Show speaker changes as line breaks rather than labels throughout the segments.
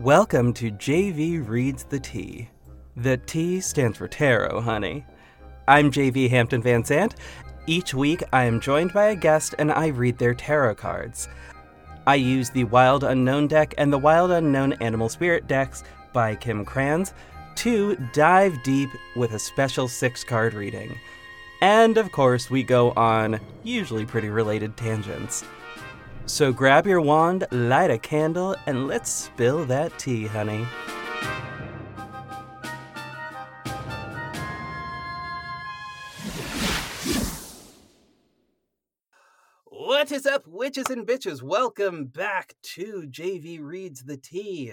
Welcome to JV Reads the T. The T stands for tarot, honey. I'm JV Hampton Van Sant. Each week, I am joined by a guest and I read their tarot cards. I use the Wild Unknown deck and the Wild Unknown Animal Spirit decks by Kim Krans to dive deep with a special six card reading. And of course, we go on usually pretty related tangents. So grab your wand, light a candle, and let's spill that tea, honey. What is up, witches and bitches? Welcome back to JV Reads the T.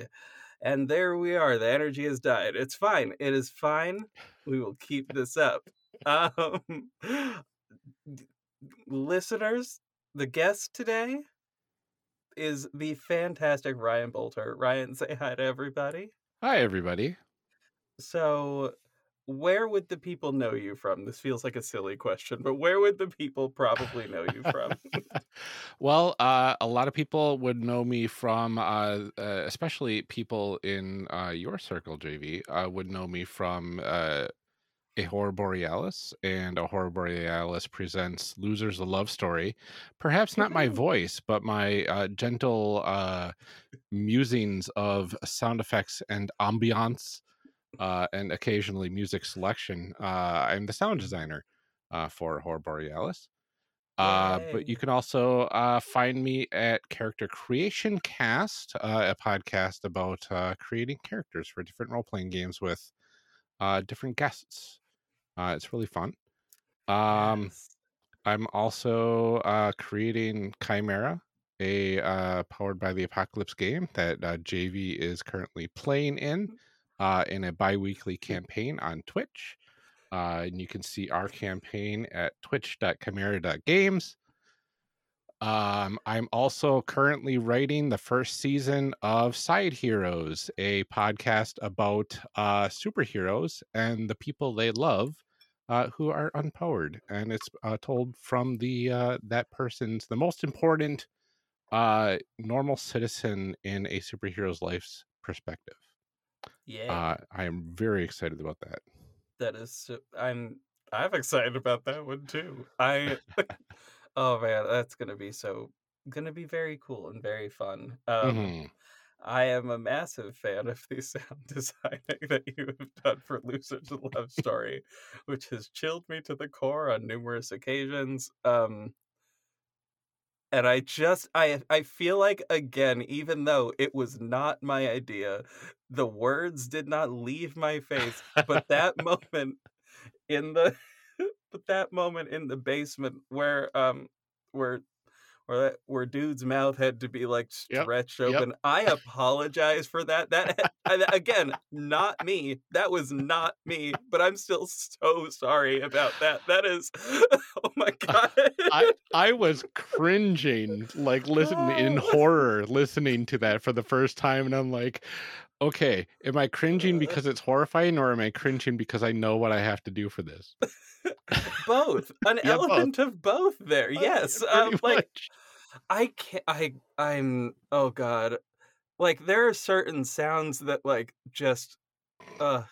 And there we are. The energy has died. It's fine. It is fine. We will keep this up. Um, listeners, the guest today is the fantastic Ryan Boelter. Ryan, say hi to everybody.
Hi, everybody.
So, where would the people know you from? This feels like a silly question, but where would the people probably know you from?
well, uh, a lot of people would know me from, uh, uh, especially people in uh, your circle, JV, uh, would know me from a horror borealis and a horror borealis presents losers a love story. Perhaps not my voice but my uh, gentle uh, musings of sound effects and ambiance uh, and occasionally music selection uh, i'm the sound designer uh, for horror borealis. Uh, but you can also uh, find me at Character Creation Cast, uh, a podcast about uh, creating characters for different role playing games with uh, different guests. Uh, it's really fun. Um,
Yes.
I'm also uh, creating Chimera, a uh, powered by the Apocalypse game that uh, JV is currently playing in uh, in a bi-weekly campaign on Twitch. Uh, and you can see our campaign at twitch.chimera.games. Um, I'm also currently writing the first season of Side Heroes, a podcast about uh, superheroes and the people they love uh, who are unpowered, and it's uh, told from the uh, that person's the most important uh, normal citizen in a superhero's life's perspective.
Yeah.
Uh, I am very excited about that.
that is so, I'm I'm excited about that one too. I oh man, that's gonna be so gonna be very cool and very fun. Um
Mhm.
I am a massive fan of the sound designing that you have done for Losers Love Story, which has chilled me to the core on numerous occasions. Um and I just I I feel like again, even though it was not my idea, the words did not leave my face, but that moment in the but that moment in the basement where um where where that, where dude's mouth had to be like stretched
yep.
open. I apologize for that. That again, not me. That was not me. But I'm still so sorry about that. That is, oh my god.
I I was cringing, like listening in
Oh.
horror, listening to that for the first time, and I'm like, okay, am I cringing
Uh.
because it's horrifying, or am I cringing because I know what I have to do for this?
both an
Yeah, both.
element of both there. Yes,
Pretty
um, like
much.
I can't. I I'm. Oh God. Like there are certain sounds that like just. Uh,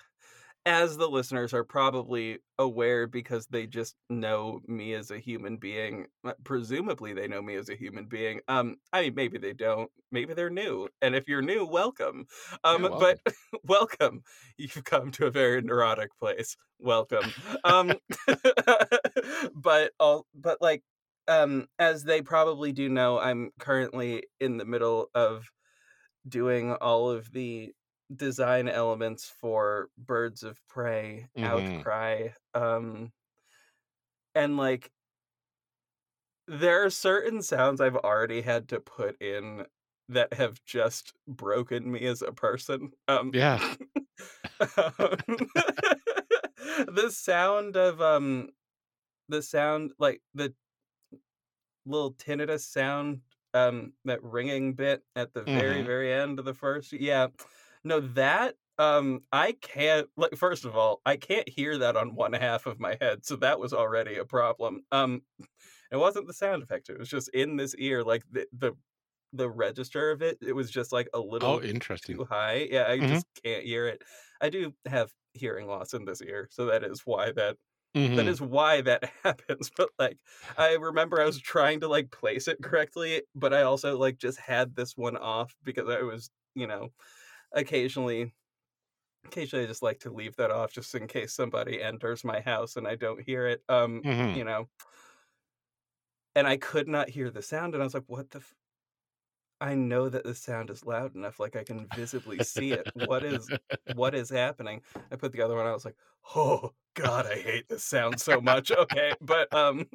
as the listeners are probably aware because they just know me as a human being. uh, Presumably they know me as a human being. Um, I mean maybe they don't. Maybe they're new. And if you're new, welcome. Um,
Yeah,
but welcome. You've come to a very neurotic place. Welcome. Um, but all but like um as they probably do know i'm currently in the middle of doing all of the design elements for birds of prey
Mhm.
outcry um and like there are certain sounds i've already had to put in that have just broken me as a person um
Yeah.
um, the sound of um the sound like the little tinnitus sound um that ringing bit at the very
Mhm.
very end of the first yeah no that um i can't like first of all i can't hear that on one half of my head so that was already a problem um it wasn't the sound effect it was just in this ear like the, the the register of it. It was just like a little
Oh,
little
interesting.
too high. Yeah, I
Mhm.
just can't hear it. I do have hearing loss in this ear, so that is why that that
Mhm.
is why that happens. But like I remember I was trying to like place it correctly, but I also like just had this one off because I was, you know, occasionally occasionally I just like to leave that off just in case somebody enters my house and I don't hear it. Um,
Mhm.
you know. And I could not hear the sound and I was like, what the f- I know that the sound is loud enough, like I can visibly see it. What is what is happening? I put the other one. I was like, oh god, I hate this sound so much. Okay, but um,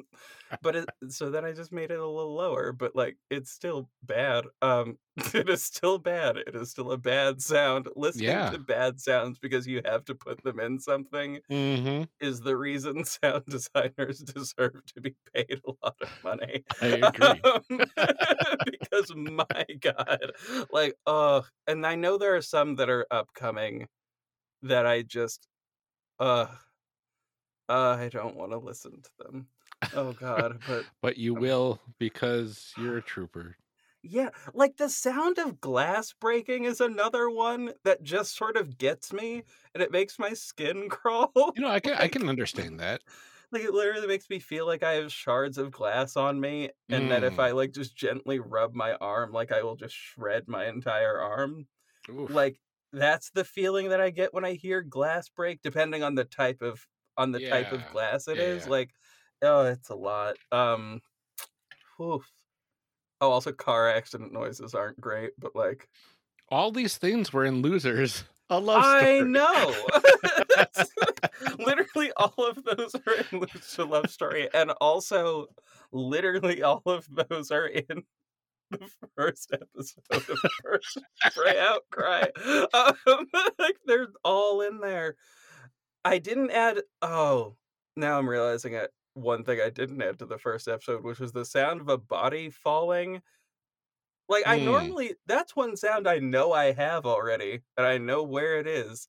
but it, so then I just made it a little lower. But like, it's still bad. Um, it is still bad. It is still a bad sound. Listening
Yeah.
to bad sounds because you have to put them in something
Mhm.
is the reason sound designers deserve to be paid a lot of money.
I agree.
Um, because my god, like, oh and I know there are some that are upcoming that I just, uh, uh, I don't want to listen to them. Oh god, but
But you will because you're a trooper.
yeah, like the sound of glass breaking is another one that just sort of gets me, and it makes my skin crawl.
You know, I can I can understand that.
like it literally makes me feel like I have shards of glass on me, and that if
Mm.
I like just gently rub my arm, like I will just shred my entire arm.
Oof.
Like that's the feeling that I get when I hear glass break, depending on the type of on the type of glass it
Yeah,
is. Like, oh, it's a lot. Um, oof. Oh, also car accident noises aren't great, but like
All these things were in Losers. A love story.
I know. Literally all of those are in Losers Love Story, and also literally all of those are in the first episode of First Spray Outcry. Um, like they're all in there. I didn't add. Oh, now I'm realizing it. One thing I didn't add to the first episode, which was the sound of a body falling. Like I
Mm.
normally, that's one sound I know I have already, and I know where it is.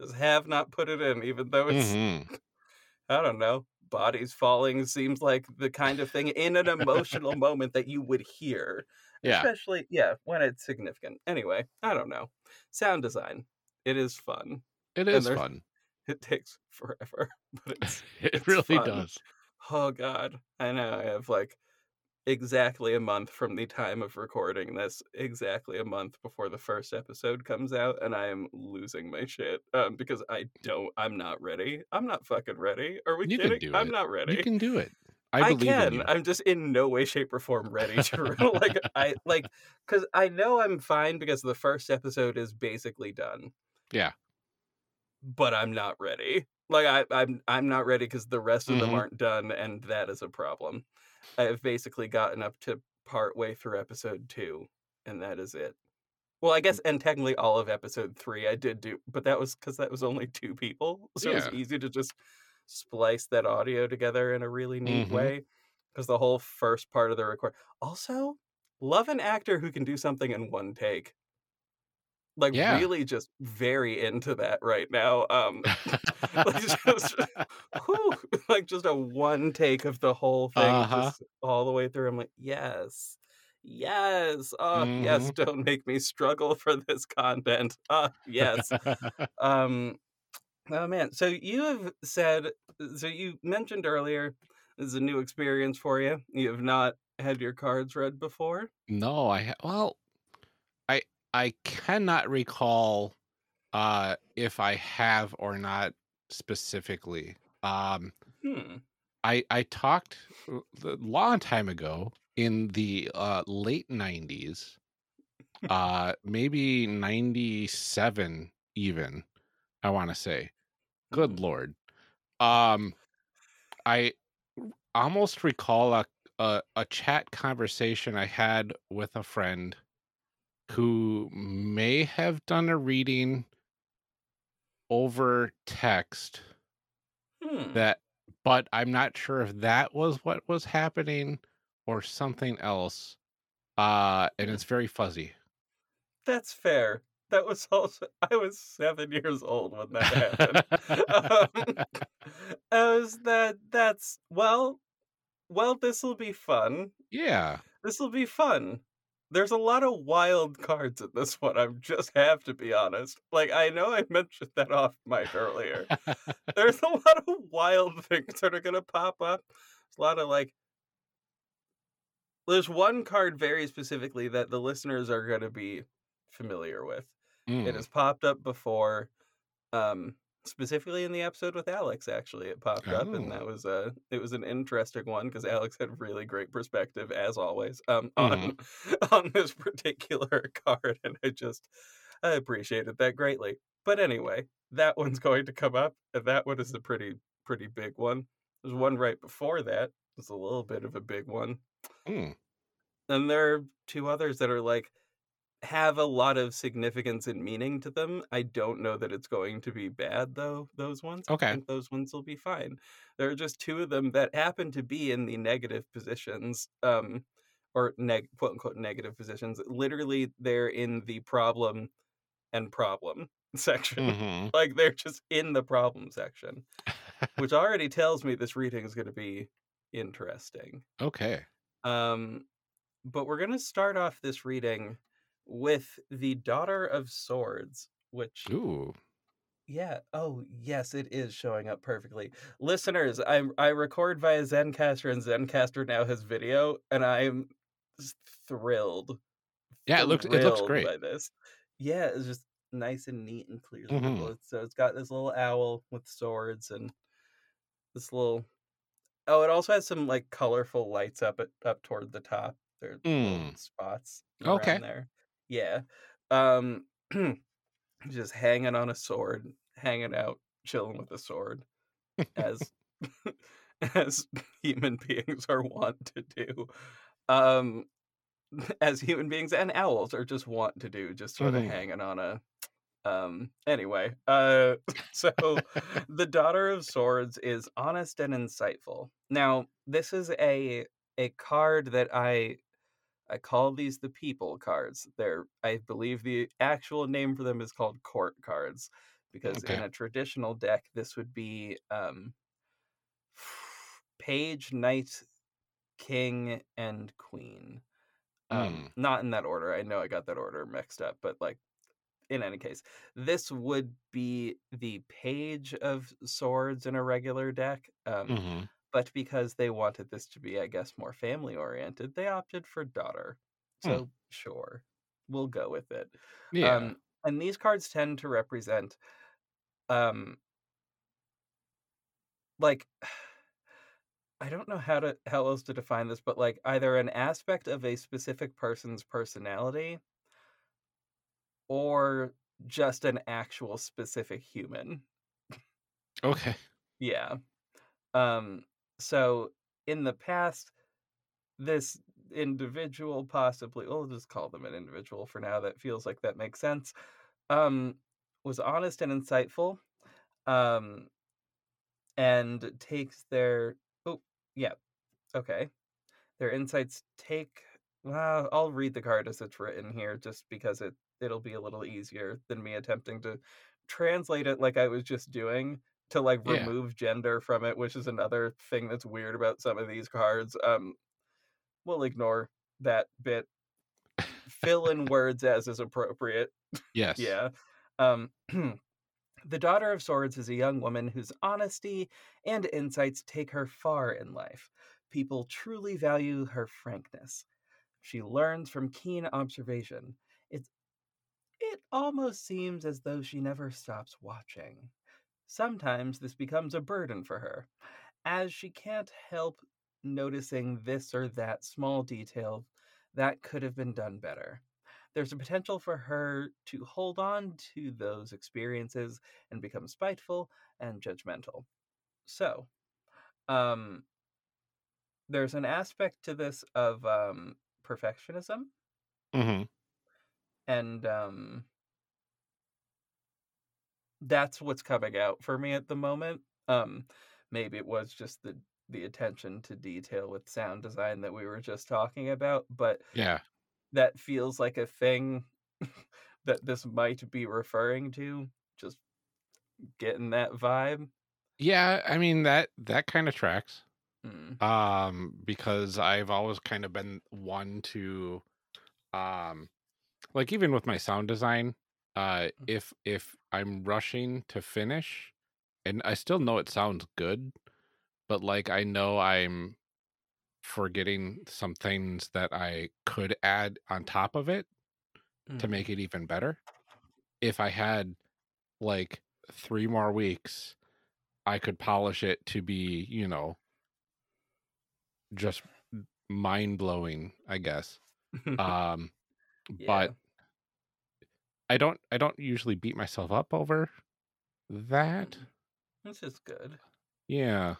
Just have not put it in, even though it's
Mhm.
I don't know. Bodies falling seems like the kind of thing in an emotional moment that you would hear.
Yeah.
Especially, yeah, when it's significant. Anyway, I don't know. Sound design. It is fun.
It is fun.
It takes forever, but it's
It
it's
really
fun.
does.
oh god. I know I have like exactly a month from the time of recording this, exactly a month before the first episode comes out, and I am losing my shit. Um, because I don't I'm not ready. I'm not fucking ready. Are we
You
kidding? I'm
it.
not ready.
You can do it. I
I,
believe
can. I'm just in no way, shape, or form ready to like. I like because I know I'm fine because the first episode is basically done.
Yeah.
but I'm not ready. Like I, I'm, I'm not ready because the rest of them
Mhm.
aren't done, and that is a problem. I have basically gotten up to part way through episode two, and that is it. Well, I guess, and technically all of episode three I did do, but that was because that was only two people, so it was easy to just splice that audio together in a really neat
Mhm.
way. Because the whole first part of the record, also love an actor who can do something in one take. Like
Yeah.
really, just very into that right now. Um, like just whew, like just a one take of the whole thing
Uh-huh.
just all the way through i'm like yes yes oh yes
Mm-hmm.
don't make me struggle for this content uh yes um oh man so you have said so you mentioned earlier this is a new experience for you you have not had your cards read before
no, I ha- well, I I cannot recall uh if I have or not specifically. Um
hmm
I I talked a long time ago in the uh late 90s uh maybe 97 even I want to say good
Hmm.
lord um I almost recall a, a a chat conversation I had with a friend who may have done a reading over text
hmm
that but I'm not sure if that was what was happening or something else. Uh and it's very fuzzy.
that's fair that was also i was seven years old when that happened um, I was that that's well well this will be fun
yeah.
this will be fun there's a lot of wild cards in this one. I just have to be honest. Like I know I mentioned that off mic earlier. there's a lot of wild things that are gonna pop up. There's a lot of like there's one card very specifically that the listeners are gonna be familiar with. It
Mm,
has popped up before. Um specifically in the episode with Alex actually it popped up and that
Oh.
was a it was an interesting one because Alex had really great perspective as always um
mhm.
on on this particular card and I just I appreciated that greatly. But anyway, that one's going to come up and that one is a pretty pretty big one. There's one right before that. It's a little bit of a big one.
Mm,
And there are two others that are like have a lot of significance and meaning to them. I don't know that it's going to be bad though, those ones. I
Okay.
think those ones will be fine. There are just two of them that happen to be in the negative positions. Um or neg quote unquote negative positions. Literally they're in the problem and problem section.
hmm
like they're just in the problem section, which already tells me this reading is going to be interesting.
Okay.
Um, but we're gonna start off this reading with the Daughter of Swords, which
Ooh.
yeah, oh yes, it is showing up perfectly. Listeners, I I record via Zencastr and Zencastr now has video, and I'm thrilled,
Yeah, it looks it looks great.
by this. Yeah, it's just nice and neat and clear as
hmm
So it's got this little owl with swords and this little Oh, it also has some like colorful lights up at up toward the top. There are
Mm.
spots
Okay.
there. Yeah. Um just hanging on a sword, hanging out, chilling with a sword as as human beings are wont to do. Um as human beings and owls are just want to do, just sort of
hmm
hanging on a um anyway, uh so the daughter of swords is honest and insightful. Now, this is a a card that I I call these the people cards. They're I believe the actual name for them is called court cards because in a traditional deck this would be um page, knight, king and queen. Um
Mm.
not in that order. I know I got that order mixed up, but like in any case, this would be the page of swords in a regular deck. Um,
hmm
but because they wanted this to be, I guess, more family oriented, they opted for daughter.
Hmm.
So sure, we'll go with it.
Yeah.
Um, and these cards tend to represent, um, like, I don't know how to how else to define this, but like either an aspect of a specific person's personality or just an actual specific human.
Okay.
Yeah. Um so in the past this individual possibly we'll just call them an individual for now that feels like that makes sense. Um was honest and insightful. Um and takes their oh yeah, okay. Their insights take well, I'll read the card as it's written here just because it it'll be a little easier than me attempting to translate it like I was just doing to like
Yeah.
remove gender from it, which is another thing that's weird about some of these cards. Um we'll ignore that bit. Fill in words as is appropriate.
Yes.
Yeah. Um The Daughter of Swords is a young woman whose honesty and insights take her far in life. People truly value her frankness. She learns from keen observation. It's, it almost seems as though she never stops watching. Sometimes this becomes a burden for her, as she can't help noticing this or that small detail that could have been done better. There's a potential for her to hold on to those experiences and become spiteful and judgmental. So, um, there's an aspect to this of um, perfectionism
hmm
and um, that's what's coming out for me at the moment. Um, maybe it was just the the attention to detail with sound design that we were just talking about, but
Yeah.
that feels like a thing that this might be referring to. Just getting that vibe.
Yeah. I mean that that kind of tracks.
Mm.
Um, because I've always kind of been one to Um, like even with my sound design, uh,
Mm.
if if I'm rushing to finish, and I still know it sounds good, but like I know I'm forgetting some things that I could add on top of it to
Mhm.
make it even better. If I had like three more weeks, I could polish it to be, you know, just mind blowing, I guess. Um,
Yeah.
but I don't I don't usually beat myself up over that.
Mm. This is good.
Yeah.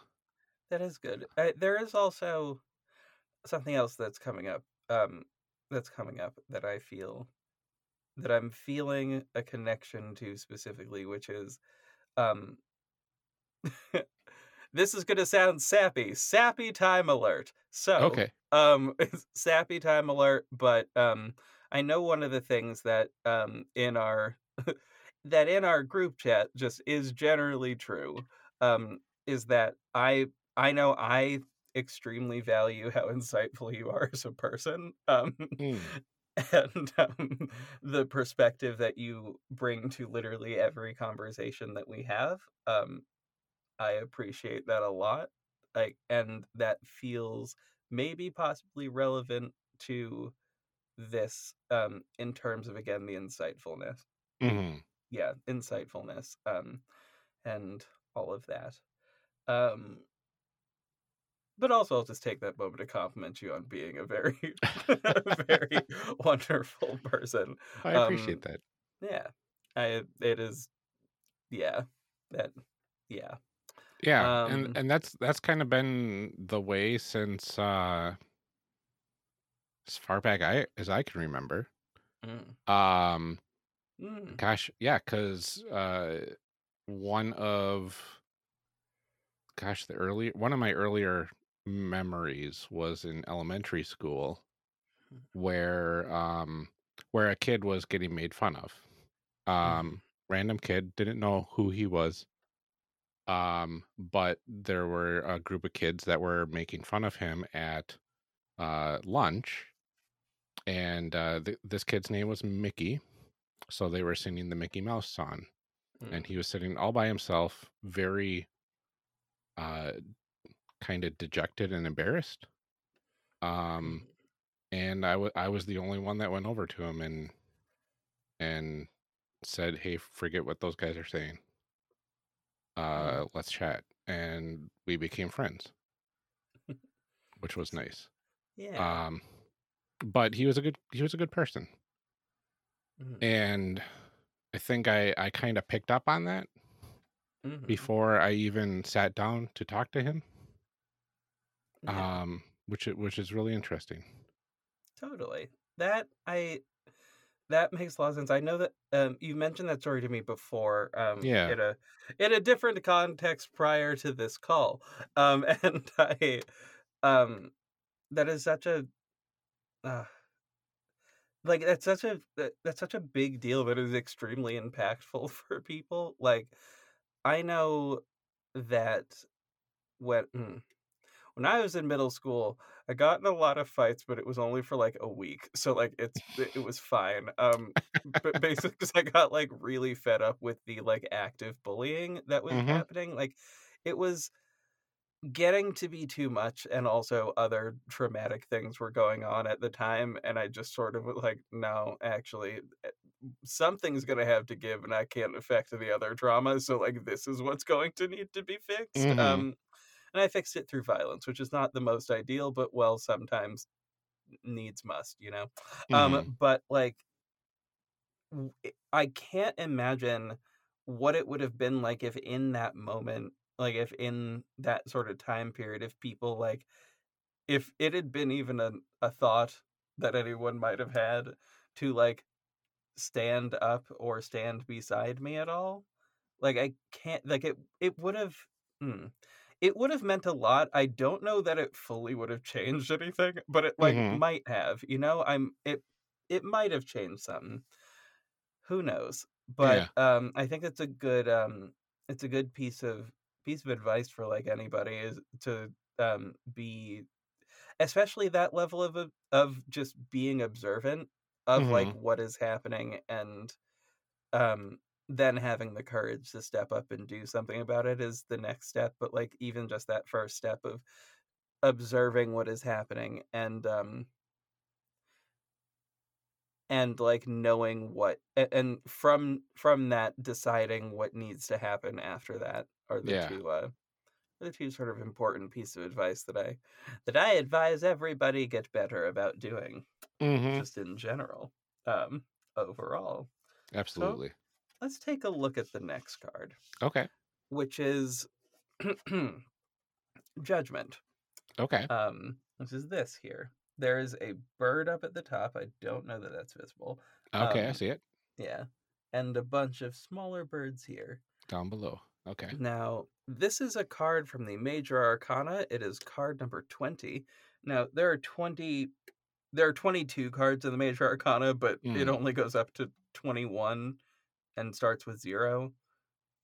That is good. Uh, there is also something else that's coming up. Um, that's coming up that I feel that I'm feeling a connection to specifically, which is, um, this is gonna sound sappy. Sappy time alert. So,
Okay.
um, sappy time alert. But um, I know one of the things that um in our that in our group chat just is generally true. Um, is that I I know I extremely value how insightful you are as a person. Um,
Mm.
and um, the perspective that you bring to literally every conversation that we have. Um, I appreciate that a lot. Like, and that feels maybe possibly relevant to this um in terms of again the insightfulness.
Hmm
yeah insightfulness um and all of that. Um but also i'll just take that moment to compliment you on being a very a very wonderful person.
I
um
appreciate that.
yeah i it is yeah that yeah.
Yeah, and
um
and that's that's kind of been the way since uh as far back I as I can remember.
mm,
Um
mm,
gosh, yeah, cuz uh one of gosh, the early one of my earlier memories was in elementary school where um where a kid was getting made fun of. Um random kid, didn't know who he was. Um but there were a group of kids that were making fun of him at uh lunch and uh th- this kid's name was Mickey. So they were singing the Mickey Mouse song and
mm,
he was sitting all by himself, very uh kind of dejected and embarrassed. Um
mm,
and I wa- I was the only one that went over to him and and said, "Hey, forget what those guys are saying. Uh, let's chat." And we became friends, which was nice.
yeah
Um, but he was a good he was a good person,
mm,
and I think I I kind of picked up on that
mhm,
before I even sat down to talk to him.
yeah
Um, which which is really interesting.
totally that i That makes a lot of sense. I know that um, you mentioned that story to me before um,
Yeah.
in a in a different context prior to this call, um, and I um, that is such a uh, like that's such a that, that's such a big deal that is extremely impactful for people. Like I know that when mm, when I was in middle school, I got in a lot of fights, but it was only for like a week. So like it's it, it was fine. Um but basically because I got like really fed up with the like active bullying that was
hmm
happening. Like it was getting to be too much and also other traumatic things were going on at the time and I just sort of was like no, actually eh, something's going to have to give and I can't affect the other trauma. So like this is what's going to need to be fixed.
hmm
Um and I fixed it through violence, which is not the most ideal, but well, sometimes needs must, you know. Um,
hmm
but like, I can't imagine what it would have been like if in that moment, like if in that sort of time period, if people like, if it had been even a, a thought that anyone might have had to like stand up or stand beside me at all like, I can't like, it it would have hmm, it would have meant a lot. I don't know that it fully would have changed anything, but it, like,
hmm
might have, you know? I'm it it might have changed something. Who knows? But,
Yeah.
um, I think it's a good, um it's a good piece of piece of advice for, like, anybody is to, um, be especially that level of of just being observant of
Mhm.
like what is happening and um then having the courage to step up and do something about it is the next step but like even just that first step of observing what is happening and um and like knowing what and from from that deciding what needs to happen after that are the
Yeah.
two uh the two sort of important piece of advice that I that I advise everybody get better about doing
Mhm.
just in general um overall
Absolutely.
let's take a look at the next card
Okay.
which is judgment
Okay.
um this is this here there is a bird up at the top i don't know that that's visible
Okay, I
um,
see it
yeah and a bunch of smaller birds here
down below. Okay.
now this is a card from the major arcana it is card number 20 now there are 20 there are 22 cards in the major arcana but it
Mm.
only goes up to 21 and starts with zero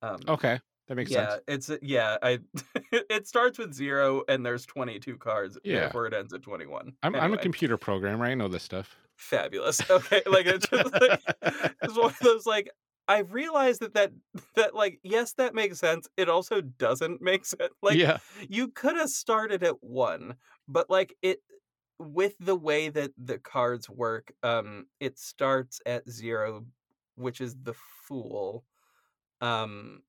um
Okay. That makes
yeah,
sense.
it's yeah. I it starts with zero and there's 22 cards.
Yeah.
Therefore, it ends at 21.
I'm I'm a
Anyway,
computer programmer. I know this stuff.
fabulous. Okay, like it's just like it's one of those like I realized that that that like yes, that makes sense. It also doesn't make sense. Like
yeah.
you could have started at one, but like it with the way that the cards work, um, it starts at zero, which is the fool. Um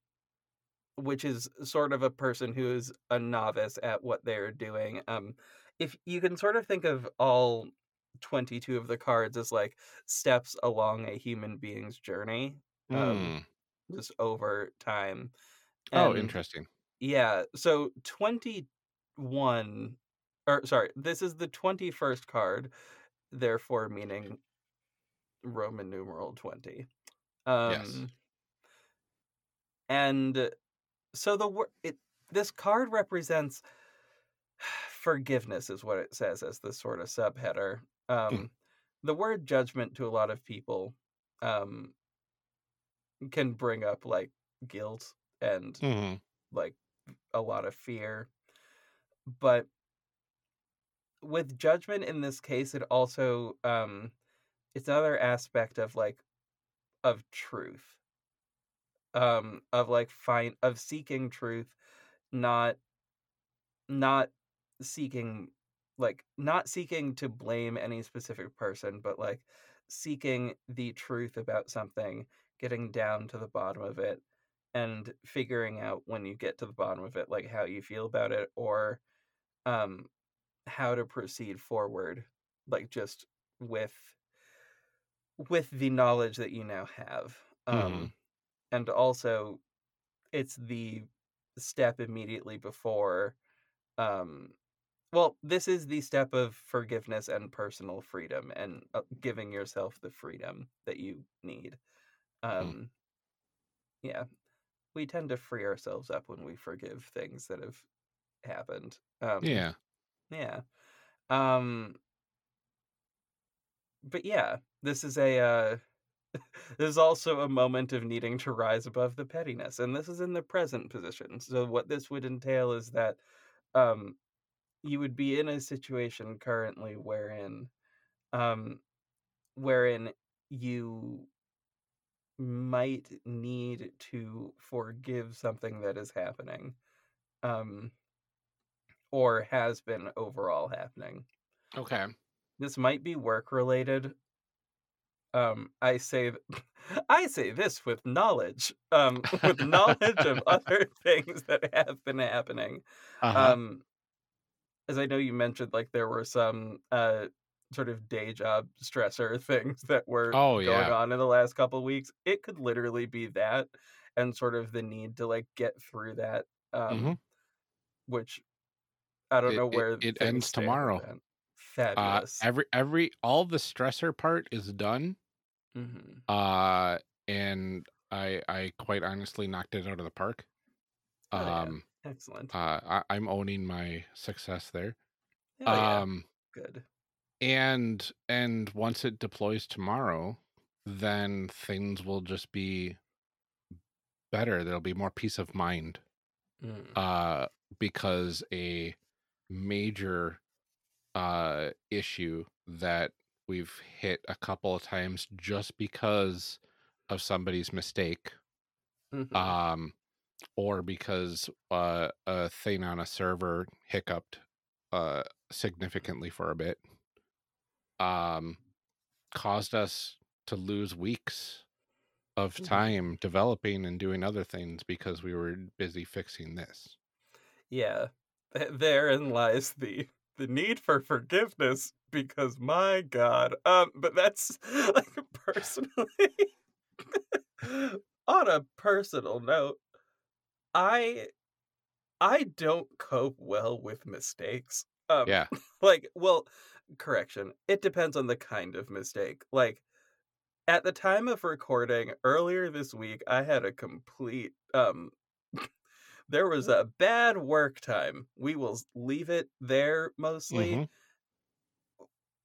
which is sort of a person who is a novice at what they're doing. Um, if you can sort of think of all 22 of the cards as like steps along a human being's journey, um,
Mm.
just over time.
Oh, interesting.
yeah, so 21, or sorry, this is the 21st card, therefore meaning Roman numeral 20. Um,
Yes.
and so the word it this card represents forgiveness is what it says as the sort of subheader um the word judgment to a lot of people um can bring up like guilt and
Mhm.
like a lot of fear but with judgment in this case it also um it's another aspect of like of truth um of like find of seeking truth not not seeking like not seeking to blame any specific person but like seeking the truth about something getting down to the bottom of it and figuring out when you get to the bottom of it like how you feel about it or um how to proceed forward like just with with the knowledge that you now have um
Mhm.
and also it's the step immediately before um well this is the step of forgiveness and personal freedom and uh, giving yourself the freedom that you need um yeah we tend to free ourselves up when we forgive things that have happened um
Yeah.
yeah um but yeah this is a uh this is also a moment of needing to rise above the pettiness and this is in the present position so what this would entail is that um you would be in a situation currently wherein um wherein you might need to forgive something that is happening um or has been overall happening
Okay.
this might be work related um i say i say this with knowledge um with knowledge of other things that have been happening
Uh-huh.
um as i know you mentioned like there were some uh sort of day job stressor things that were
Oh,
going
yeah.
on in the last couple of weeks it could literally be that and sort of the need to like get through that um
Mhm.
which i don't
It-
know where
it
things
ends tomorrow. Uh,
fabulous
every every all the stressor part is done.
Mhm.
Uh, and I I quite honestly knocked it out of the park.
Oh, yeah.
Um,
excellent
uh, I, I'm owning my success there.
Yeah.
Um,
good
and and once it deploys tomorrow, then things will just be better. There'll be more peace of mind.
Mm.
uh, because a major uh, issue that we've hit a couple of times just because of somebody's mistake
Mhm.
um or because uh, a thing on a server hiccuped uh significantly for a bit um caused us to lose weeks of
Mhm.
time developing and doing other things because we were busy fixing this
yeah, th- therein lies the the need for forgiveness because my god. Um, but that's like personally on a personal note, I I don't cope well with mistakes. Um,
yeah
like, well, correction. It depends on the kind of mistake. Like, at the time of recording earlier this week, I had a complete um there was a bad work time. We will leave it there mostly.
Mhm.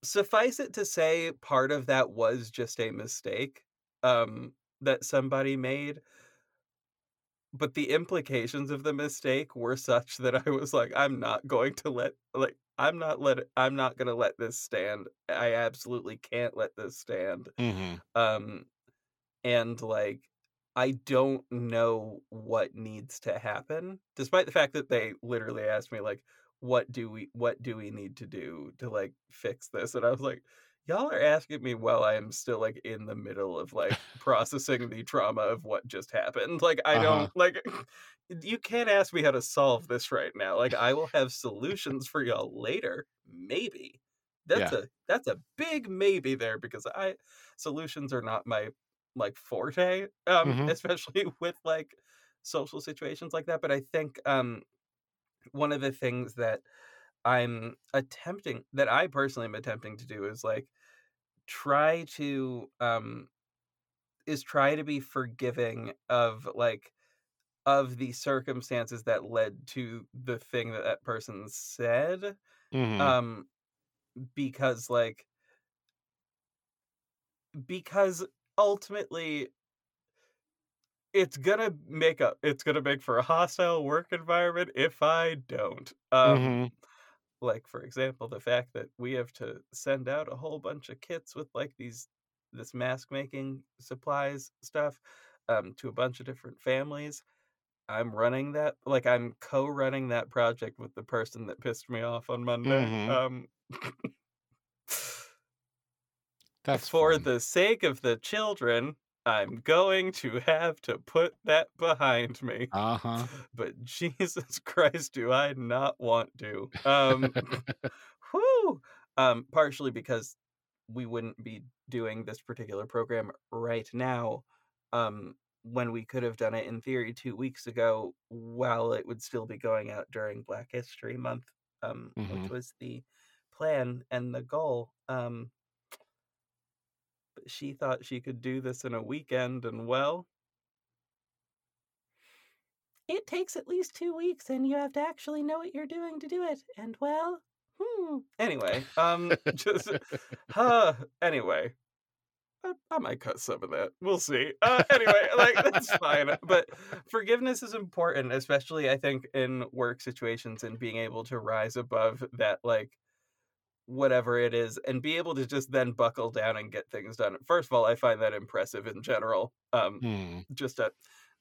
Suffice it to say part of that was just a mistake um that somebody made, but the implications of the mistake were such that I was like I'm not going to let like I'm not let I'm not going to let this stand. I absolutely can't let this stand.
Mhm.
Um and like I don't know what needs to happen despite the fact that they literally asked me like what do we what do we need to do to like fix this and I was like y'all are asking me while I am still like in the middle of like processing the trauma of what just happened like I
Uh-huh.
don't like you can't ask me how to solve this right now like I will have solutions for y'all later maybe that's
Yeah.
a that's a big maybe there because I solutions are not my like forte um
Mhm.
especially with like social situations like that but i think um one of the things that i'm attempting that i personally am attempting to do is like try to um is try to be forgiving of like of the circumstances that led to the thing that that person said
Mhm.
um because like because ultimately it's gonna make a it's gonna make for a hostile work environment if I don't. Um,
Mhm.
Like for example, the fact that we have to send out a whole bunch of kits with like these this mask making supplies stuff um to a bunch of different families. I'm running that like I'm co-running that project with the person that pissed me off on Monday.
Mhm.
Um
That's
for
fun.
the sake of the children, I'm going to have to put that behind me.
Uh-huh.
But Jesus Christ, do I not want to. Um whew. Um partially because we wouldn't be doing this particular program right now um when we could have done it in theory 2 weeks ago while it would still be going out during Black History month um which
Mhm.
was the plan and the goal. Um but she thought she could do this in a weekend and well. It takes at least two weeks and you have to actually know what you're doing to do it and well hmm. Anyway um just huh. anyway I, I might cut some of that. We'll see. Uh anyway like that's fine but forgiveness is important especially i think in work situations and being able to rise above that like whatever it is and be able to just then buckle down and get things done first of all i find that impressive in general um
Hmm.
just a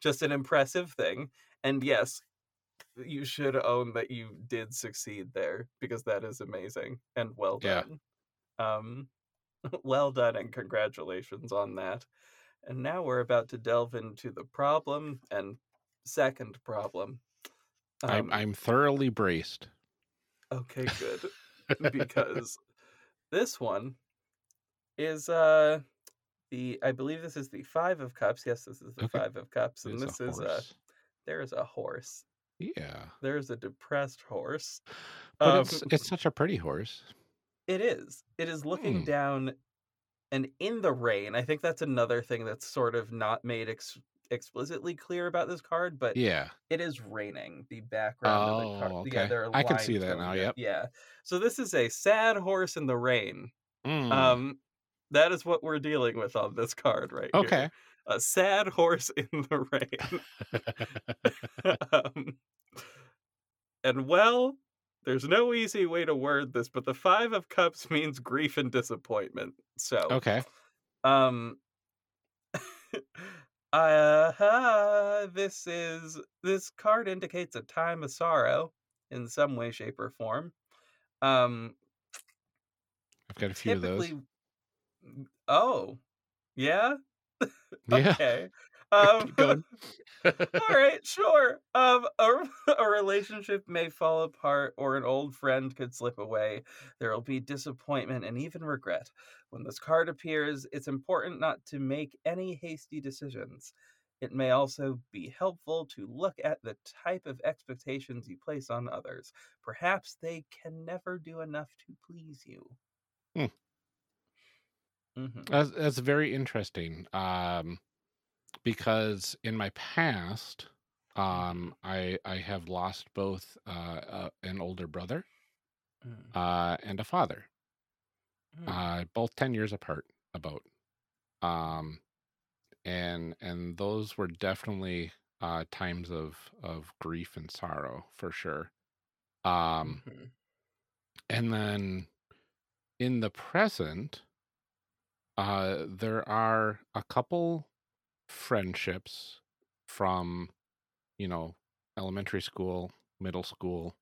just an impressive thing and yes you should own that you did succeed there because that is amazing and well
Yeah.
done um well done and congratulations on that and now we're about to delve into the problem and second problem
I'm
um
I'm thoroughly braced.
okay good because this one is uh the I believe this is the five of cups. Yes, this is the
Okay.
five of cups, and this
a
is
a
there is a horse.
Yeah.
There's a depressed horse.
But
Um,
it's it's such a pretty horse.
it is. It is looking
Hmm.
down and in the rain. I think that's another thing that's sort of not made ex- explicitly clear about this card, but
Yeah.
it is raining. The background of the
Oh,
card. Yeah,
okay.
there are
I can see that now,
down.
yep.
Yeah. So this is a sad horse in the rain.
Mm.
Um, that is what we're dealing with on this card right here.
okay.
A sad horse in the rain. um, and well, there's no easy way to word this, but the Five of Cups means grief and disappointment. So,
Okay.
um, uh, this is this card indicates a time of sorrow in some way, shape, or form. Um,
I've got a few of those.
oh, yeah,
Yeah.
okay. Um, all right, sure. Um, a, a relationship may fall apart, or an old friend could slip away. There will be disappointment and even regret. When this card appears, it's important not to make any hasty decisions. It may also be helpful to look at the type of expectations you place on others. Perhaps they can never do enough to please you.
Hmm.
Mhm.
That's, that's very interesting. Um, because in my past, um, I I have lost both uh, uh, an older brother
Mm,
uh, and a father,
mm,
uh, both ten years apart. About, um, and and those were definitely uh, times of of grief and sorrow for sure. Um,
mhm,
and then in the present, uh, there are a couple friendships from you know elementary school, middle school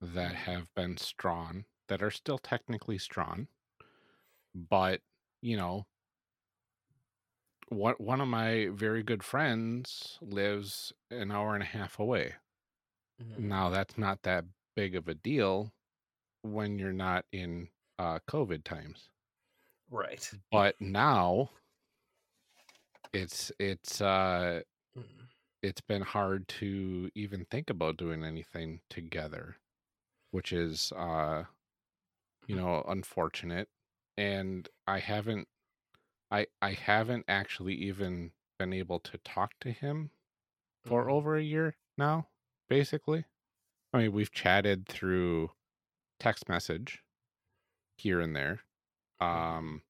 that
mm,
have been strong that are still technically strong, but you know what one of my very good friends lives an hour and a half away.
mhm.
Now that's not that big of a deal when you're not in uh, COVID times.
Right.
but now it's it's uh
Mm,
it's been hard to even think about doing anything together which is uh you
Hmm.
know unfortunate and i haven't i i haven't actually even been able to talk to him for
mhm,
over a year now basically i mean we've chatted through text message here and there
mhm.
um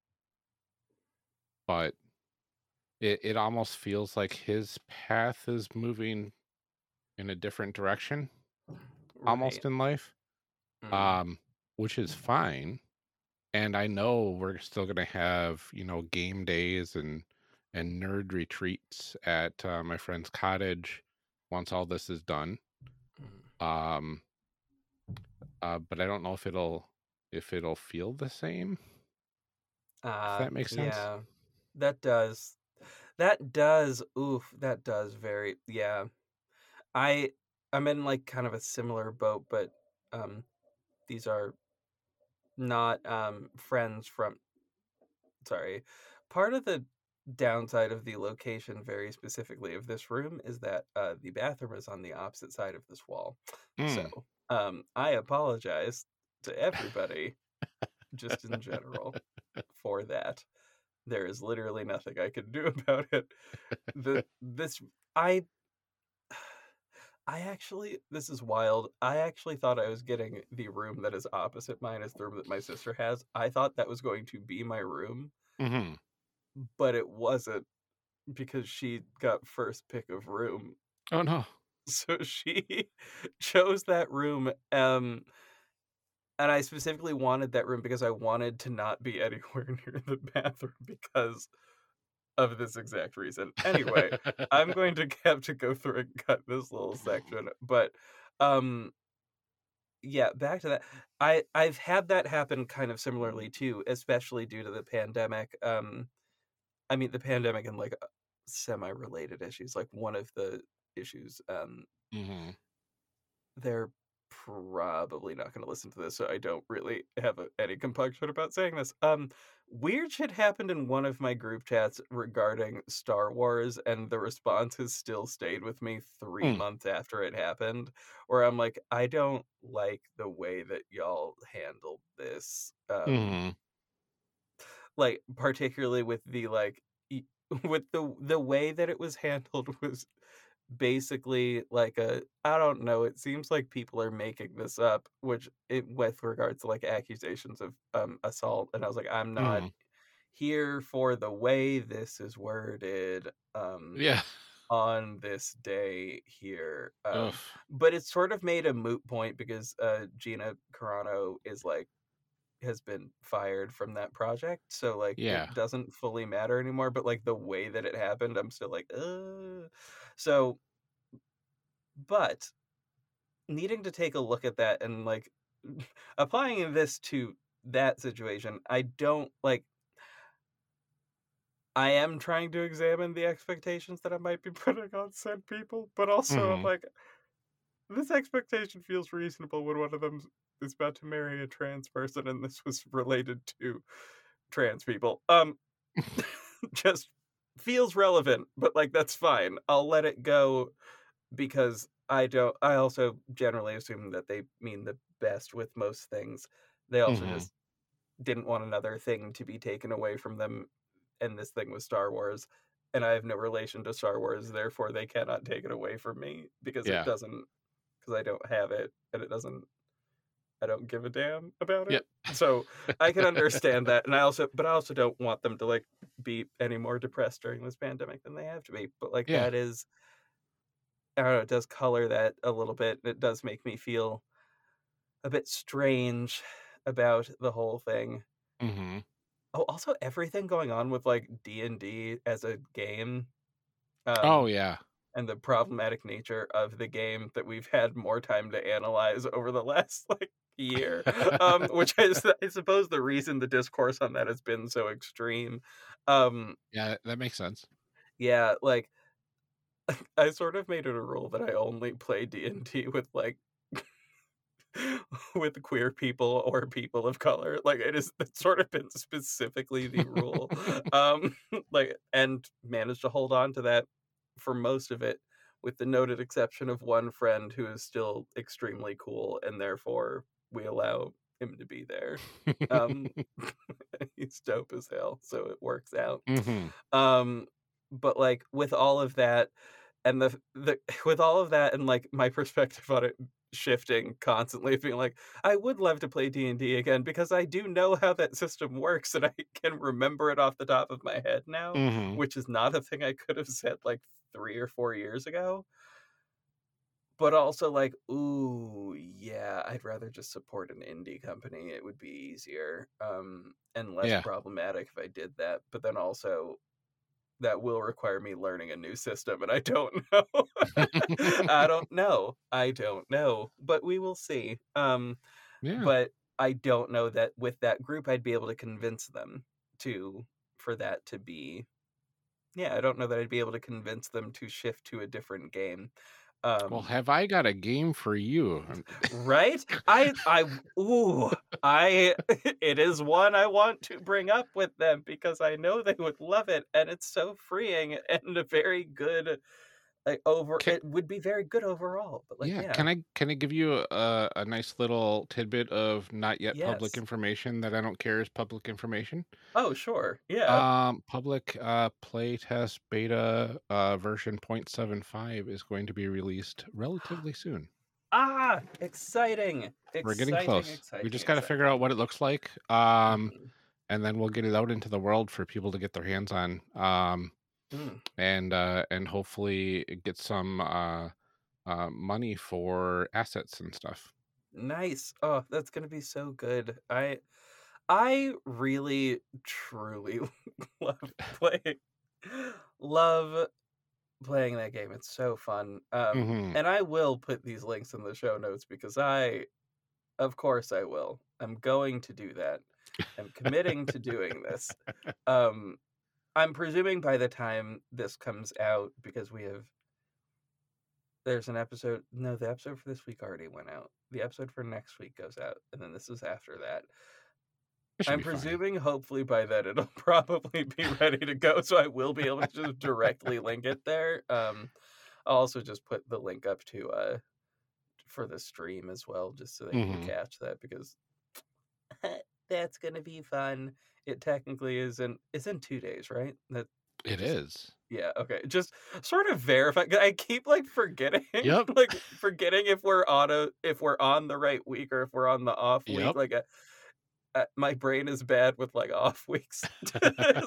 but it, it almost feels like his path is moving in a different direction almost
Right.
in life
Mm,
um which is fine and i know we're still going to have you know game days and and nerd retreats at uh, my friend's cottage once all this is done
mm.
um uh but i don't know if it'll if it'll feel the same if
Uh,
that makes sense
yeah, that does. That does. Oof, that does very. Yeah, I I'm in like kind of a similar boat, but um, these are not um friends from. Sorry, part of the downside of the location, very specifically of this room, is that uh the bathroom is on the opposite side of this wall. So
Mm.
um, I apologize to everybody, just in general, for that. There is literally nothing I can do about it. The this I I actually this is wild. I actually thought I was getting the room that is opposite mine is the room that my sister has. I thought that was going to be my room,
hmm
but it wasn't because she got first pick of room.
oh no
So she chose that room um and I specifically wanted that room because I wanted to not be anywhere near the bathroom because of this exact reason. Anyway, I'm going to have to go through and cut this little section, but um yeah, back to that. I I've had that happen kind of similarly too, especially due to the pandemic. Um I mean the pandemic and like semi-related issues. Like one of the issues um
hmm
they're probably not going to listen to this, so I don't really have a, any compunction about saying this. Um, weird shit happened in one of my group chats regarding Star Wars, and the response has still stayed with me three
Mm.
months after it happened. Where I'm like, I don't like the way that y'all handled this. Um,
hmm
like particularly with the like with the the way that it was handled was basically like a I don't know, it seems like people are making this up, which it with regards to like accusations of um assault and I was like I'm not
Mm.
here for the way this is worded. Um
yeah
on this day here. Um, but it's sort of made a moot point because uh, Gina Carano is like has been fired from that project, so like
Yeah.
it doesn't fully matter anymore. But like the way that it happened, I'm still like, uh. So, but needing to take a look at that and like applying this to that situation, I don't like. I am trying to examine the expectations that I might be putting on said people, but also I'm
Mhm.
like, this expectation feels reasonable when one of them is about to marry a trans person and this was related to trans people. Um, just feels relevant, but like that's fine. I'll let it go because I don't. I also generally assume that they mean the best with most things. They also
Mhm.
just didn't want another thing to be taken away from them, and this thing was Star Wars. And I have no relation to Star Wars, therefore they cannot take it away from me because
Yeah.
it doesn't. Because I don't have it, and it doesn't. I don't give a damn about
Yep.
it. So I can understand that, and I also, but I also don't want them to like be any more depressed during this pandemic than they have to be. But like
Yeah.
that is, I don't know, it does color that a little bit. It does make me feel a bit strange about the whole thing.
Mm-hmm.
Oh, also everything going on with like D and D as a game. Um,
oh yeah.
and the problematic nature of the game that we've had more time to analyze over the last like year um which is i suppose the reason the discourse on that has been so extreme um
Yeah, that makes sense.
yeah like i sort of made it a rule that i only play d&d with like with queer people or people of color like it is it's sort of been specifically the rule um like and managed to hold on to that for most of it with the noted exception of one friend who is still extremely cool and therefore we allow him to be there. Um he's dope as hell so it works out.
Hmm
um but like with all of that and the the with all of that and like my perspective on it shifting constantly being like i would love to play d&d again because i do know how that system works and i can remember it off the top of my head now
hmm
which is not a thing i could have said like three or four years ago but also like ooh yeah i'd rather just support an indie company it would be easier um and less
Yeah.
problematic if i did that but then also that will require me learning a new system and i don't know i don't know i don't know but we will see um
yeah.
but i don't know that with that group i'd be able to convince them to for that to be yeah i don't know that i'd be able to convince them to shift to a different game um
well, have I got a game for you?
Right i i ooh i it is one i want to bring up with them because i know they would love it and it's so freeing and a very good like over
Can-
it would be very good overall but like
yeah.
yeah,
Can I can I give you a, a nice little tidbit of not yet public information that I don't care is public information?
oh sure yeah
Um, public uh, playtest beta uh, version 0.75 is going to be released relatively soon.
ah exciting
We're getting close.
exciting,
we just got to figure out what it looks like. Um,
Mhm.
and then we'll get it out into the world for people to get their hands on. Um,
Mm.
and uh, and hopefully get some uh, uh, money for assets and stuff.
Nice. Oh, that's gonna be so good. I I really truly love playing love playing that game. It's so fun. Um
Mhm.
and I will put these links in the show notes because I of course I will. I'm going to do that. I'm committing to doing this. Um I'm presuming by the time this comes out because we have there's an episode no the episode for this week already went out the episode for next week goes out and then this is after that i'm
be fine.
presuming hopefully by then it'll probably be ready to go so i will be able to just directly link it there um i'll also just put the link up to uh for the stream as well just so they
Mhm.
can catch that because that's gonna be fun it technically is in it's in two days right that
It is.
yeah, okay. Just sort of verify. I keep like forgetting.
Yep.
like forgetting if we're on a if we're on the right week or if we're on the off week.
Yep.
Like, uh, uh, my brain is bad with like off weeks.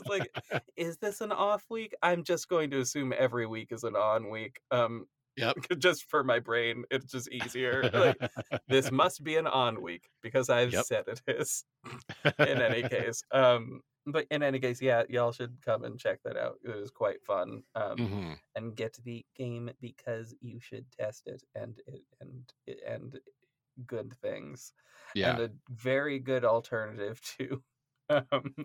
like, is this an off week? I'm just going to assume every week is an on week. Um,
Yep.
just for my brain, it's just easier. Like, this must be an on week because I've
Yep.
said it is. In any case, um, but in any case, yeah, y'all should come and check that out. It is quite fun. Um,
Mhm.
and get the game because you should test it and it and and good things
Yeah.
and a very good alternative to um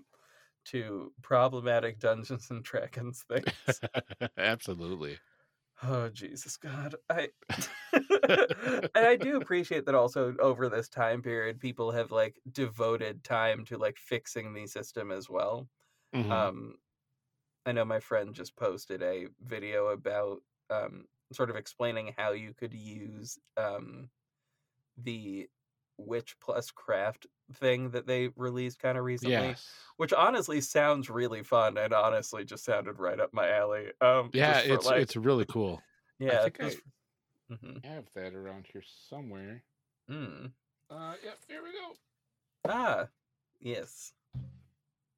to problematic Dungeons and Dragons things.
Absolutely.
Oh Jesus God. I and I do appreciate that also over this time period people have like devoted time to like fixing the system as well.
Mhm.
Um, I know my friend just posted a video about um, sort of explaining how you could use um, the Witch plus Craft thing that they released kind of recently,
yes.
which honestly sounds really fun and honestly just sounded right up my alley. Um,
Yeah,
just
it's
like-
it's really cool.
yeah.
think I-
just- Mhm.
I have that around here somewhere.
Mm.
Uh, yep, here we go.
Ah, yes,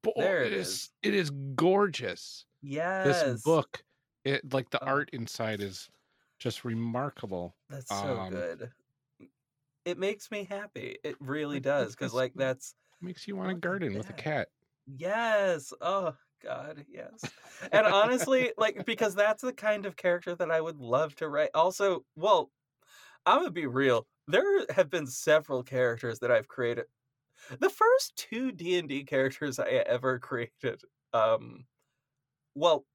Boy,
There it
it is.
is.
It is gorgeous.
yes.
This book, it like the
Oh.
art inside is just remarkable.
That's so
Um,
good. It makes me happy. It really does because like that's
Makes you want to garden with a cat.
Yes. Oh God, yes. And honestly, like because that's the kind of character that I would love to write. Also, well, I'm gonna be real. There have been several characters that I've created. The first two D and D characters I ever created, um, well,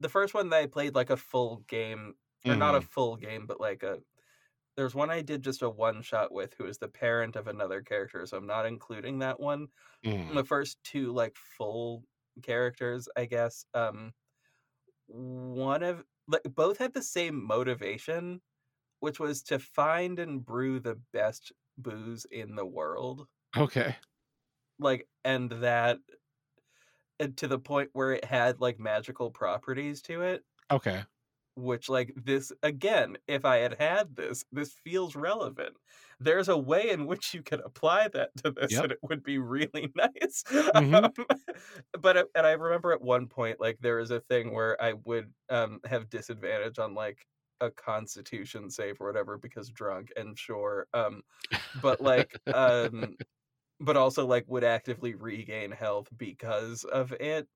the first one that I played like a full game, or not a
Mhm.
full game, but like a. There's one I did just a one shot with, who is the parent of another character, so I'm not including that one
Mhm.
the first two like full characters i guess um one of like both had the same motivation which was to find and brew the best booze in the world
Okay.
like and that and to the point where it had like magical properties to it
Okay.
Which like this again if i had had this this feels relevant there's a way in which you can apply that to this
Yep.
and it would be really nice
Mhm.
Um, but and i remember at one point like there was a thing where i would um have disadvantage on like a constitution save or whatever because drunk and sure um but like um but also like would actively regain health because of it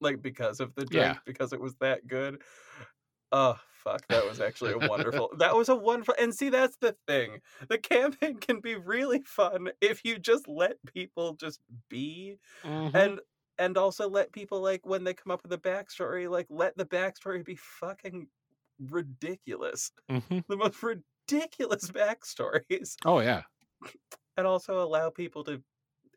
like because of the drink
Yeah.
because it was that good oh fuck that was actually a wonderful that was a wonderful and see that's the thing the campaign can be really fun if you just let people just be
Mhm.
and and also let people like when they come up with a backstory like let the backstory be fucking ridiculous
Mhm.
the most ridiculous backstories
Oh yeah.
and also allow people to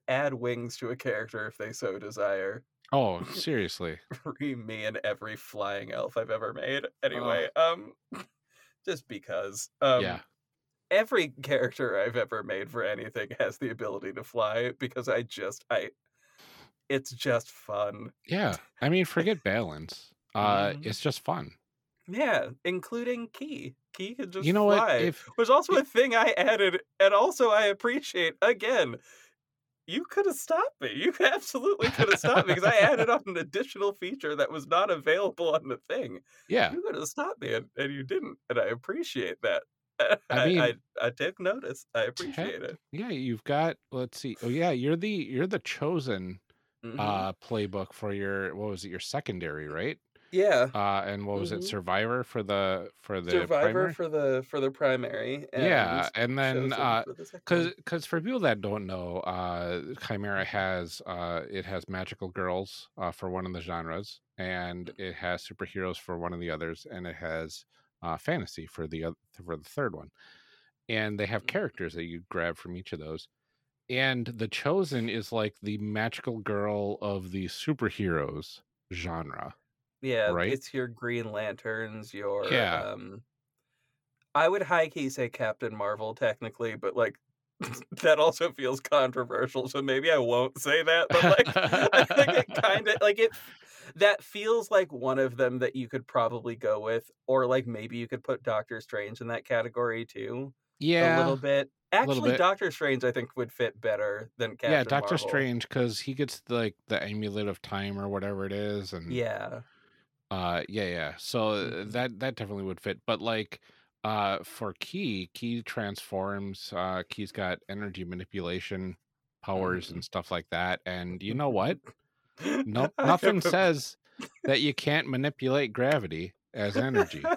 add wings to a character if they so desire.
Oh, seriously.
Free me and every flying elf I've ever made. Anyway, um just because. Um
yeah.
every character I've ever made for anything has the ability to fly because I just I it's just fun.
Yeah. I mean, forget balance. Uh,
Mhm.
it's just fun.
Yeah, including Key. Key can just
you know
fly.
what? If
was also a thing I added, and also I appreciate again. You could have stopped me. You absolutely could have stopped me because I added on an additional feature that was not available on the thing.
yeah,
You could have stopped me, and, and you didn't, and I appreciate that.
I mean-
I, I, took notice. I appreciate it.
yeah, you've got. Let's see. Oh yeah, you're the you're the chosen
Mhm.
uh playbook for your what was it your secondary right?
Yeah,
Uh, and what was
Mhm.
it Survivor for the for the
Survivor
primary?
for the for the primary. And
yeah, and then
Chosen
uh,
for the second
because because for people that don't know, uh, Chimera has uh, it has magical girls uh, for one of the genres, and it has superheroes for one of the others, and it has uh, fantasy for the oth- for the third one, and they have
Mhm.
characters that you grab from each of those. And the chosen is like the magical girl of the superheroes genre.
Yeah,
right?
it's your Green Lanterns, your
Yeah.
um I would high key say Captain Marvel technically, but like that also feels controversial, so maybe I won't say that. But like I think it kind of like it that feels like one of them that you could probably go with, or like maybe you could put Doctor Strange in that category too.
Yeah,
a little bit.
little
Actually,
bit.
Doctor Strange I think would fit better than Captain
yeah, Doctor
Marvel.
Strange because he gets like the amulet of time or whatever it is, and
Yeah.
Uh, yeah, yeah. So uh,
Mhm.
that that definitely would fit. But like, uh, for Key, Key transforms. Uh, Key's got energy manipulation powers and stuff like that. And you know what? No, nothing says that you can't manipulate gravity as energy.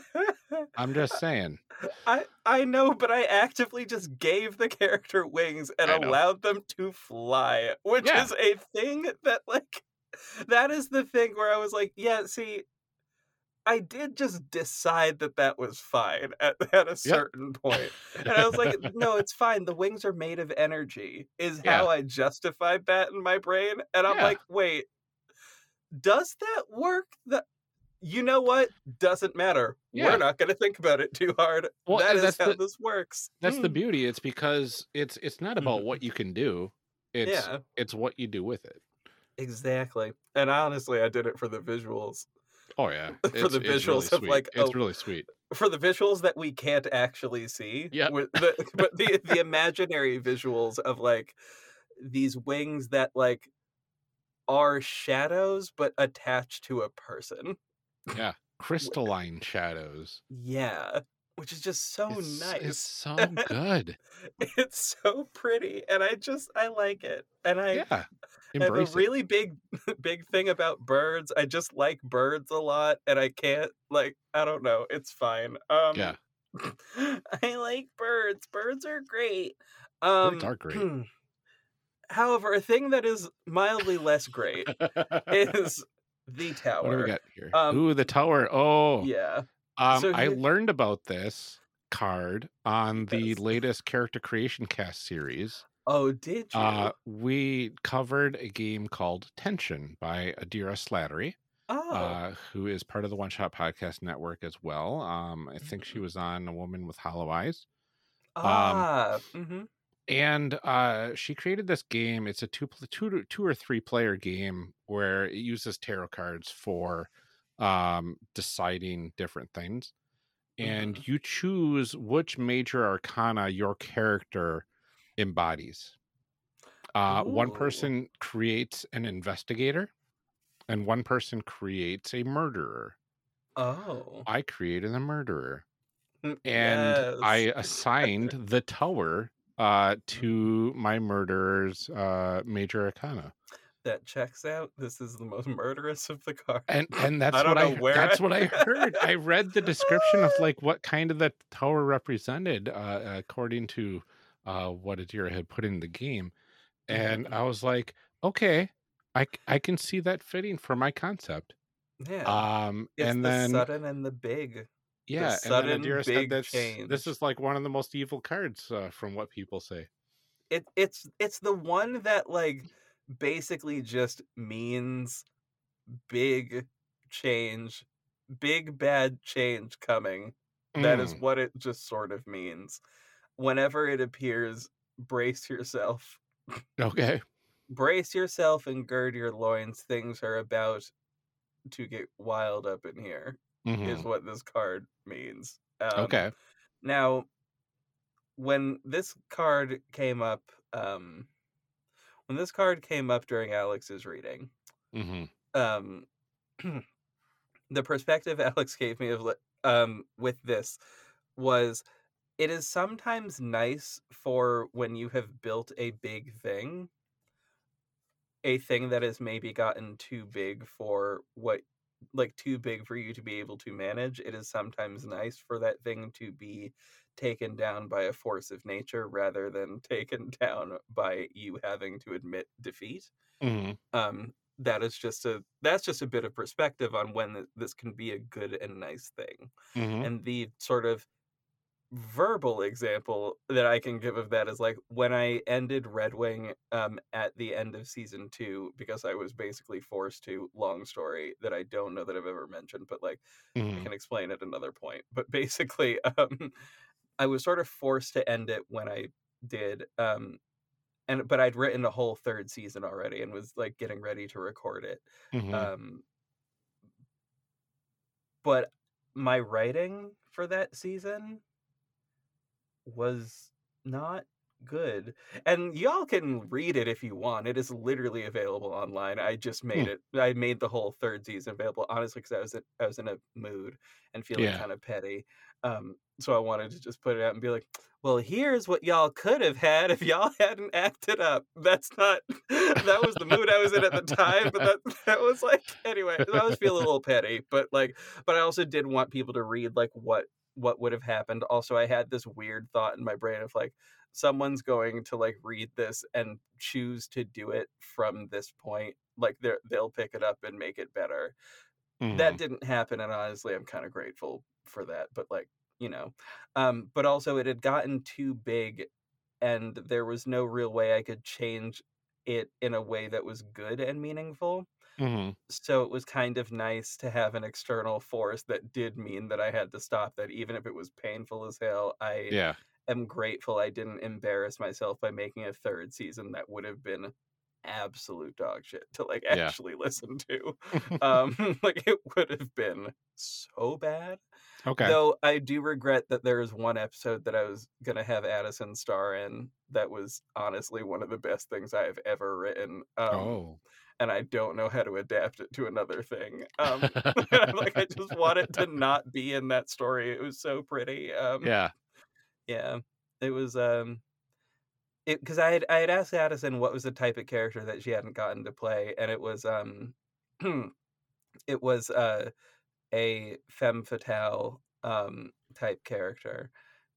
I'm just saying.
I I know, but I actively just gave the character wings and allowed them to fly, which
Yeah.
is a thing that like that is the thing where I was like, yeah, see, I did just decide that that was fine at, at a certain point. And I was like, no, it's fine. The wings are made of energy, is
Yeah.
how I justified that in my brain. And I'm
Yeah.
like, wait, does that work? That you know what? Doesn't matter.
Yeah.
We're not going to think about it too hard.
Well,
that
that's
how
the-
this works.
That's the
Mm.
beauty. It's because it's it's not about what you can do. It's
Yeah.
it's what you do with it.
exactly. And honestly, I did it for the visuals.
Oh yeah,
For
It's-
the
it's really
visuals of, like,
it's
oh,
really sweet.
For the visuals that we can't actually see. Yeah, The, but the the imaginary visuals of like these wings that like are shadows but attached to a person.
Yeah, crystalline shadows.
Yeah. Which is just so
it's,
nice.
It's so good.
it's so pretty and i just i like it and i
yeah,
have
embrace
a really big big thing about birds i just like birds a lot and i can't like i don't know it's fine um
Yeah.
i like birds birds are great um
Birds are great.
however a thing that is mildly less great is the tower
what do we got here?
Um,
Ooh, the tower. Oh,
yeah
Um,
So
I learned about this card on the
Yes.
latest character creation cast series.
oh did you
Uh, we covered a game called Tension by Adira Slattery,
oh
uh, who is part of the One Shot Podcast Network as well. Um, I think she
Mm.
was on A Woman with Hollow Eyes.
ah mm-hmm.
and uh, she created this game. It's a two, two, two or three player game where it uses tarot cards for um, deciding different things, and you choose which major arcana your character embodies. Uh, one person creates an investigator, and one person creates a murderer.
oh
I created a murderer
Mm,
and I assigned the tower uh to my murderer's uh major arcana.
That checks out. This is the most murderous of the cards.
And and that's what I
where
that's
I-
what I heard. I read the description of like what kind of the tower represented uh according to uh what Adira had put in the game. And
Mhm.
I was like, okay, I I can see that fitting for my concept.
yeah,
Um
it's
and
the
then
sudden and the big.
yeah, and
sudden
Adira said
big
that's this is like one of the most evil cards uh, from what people say.
It it's it's the one that like basically just means big change, big bad change coming. That is
Mm.
what it just sort of means. Whenever it appears, brace yourself.
Okay.
brace yourself and gird your loins. Things are about to get wild up in here, is
Mhm.
what this card means. Um,
Okay.
Now, when this card came up, um, when this card came up during Alex's reading,
hmm
um, the perspective Alex gave me of um with this was it is sometimes nice for when you have built a big thing a thing that has maybe gotten too big for what like too big for you to be able to manage it is sometimes nice for that thing to be taken down by a force of nature rather than taken down by you having to admit defeat.
Hmm
um that is just a that's just a bit of perspective on when th- this can be a good and nice thing.
Hmm
and the sort of verbal example that i can give of that is like when i ended red wing um at the end of season two because i was basically forced to long story that i don't know that i've ever mentioned but like I
hmm
can explain at another point. But basically, um, I was sort of forced to end it when I did. Um, and but I'd written a whole third season already and was like getting ready to record it.
hmm
Um, but my writing for that season was not good. And y'all can read it if you want. It is literally available online. I just made
Hmm.
it. I made the whole third season available honestly because I was in, I was in a mood and feeling
Yeah.
kind of petty. Um, so I wanted to just put it out and be like, "Well, here's what y'all could have had if y'all hadn't acted up." That's not. that was the mood I was in at the time, but that that was like anyway. I was feeling a little petty, but like, but I also did want people to read like what what would have happened. Also, I had this weird thought in my brain of like someone's going to like read this and choose to do it from this point like they they'll pick it up and make it better that
Mhm.
didn't happen and honestly i'm kind of grateful for that but like you know um but also it had gotten too big and there was no real way i could change it in a way that was good and meaningful
Mhm.
so it was kind of nice to have an external force that did mean that i had to stop that even if it was painful as hell i
Yeah.
am grateful I didn't embarrass myself by making a third season that would have been absolute dog shit to like
Yeah.
actually listen to. Um like it would have been so bad.
okay.
Though I do regret that there is one episode that I was gonna have Addison star in that was honestly one of the best things I have ever written. Um
oh.
and I don't know how to adapt it to another thing. Um like I just want it to not be in that story. It was so pretty. Um
yeah.
yeah, it was um, because I had I had asked Addison what was the type of character that she hadn't gotten to play, and it was um, it was uh a femme fatale um type character,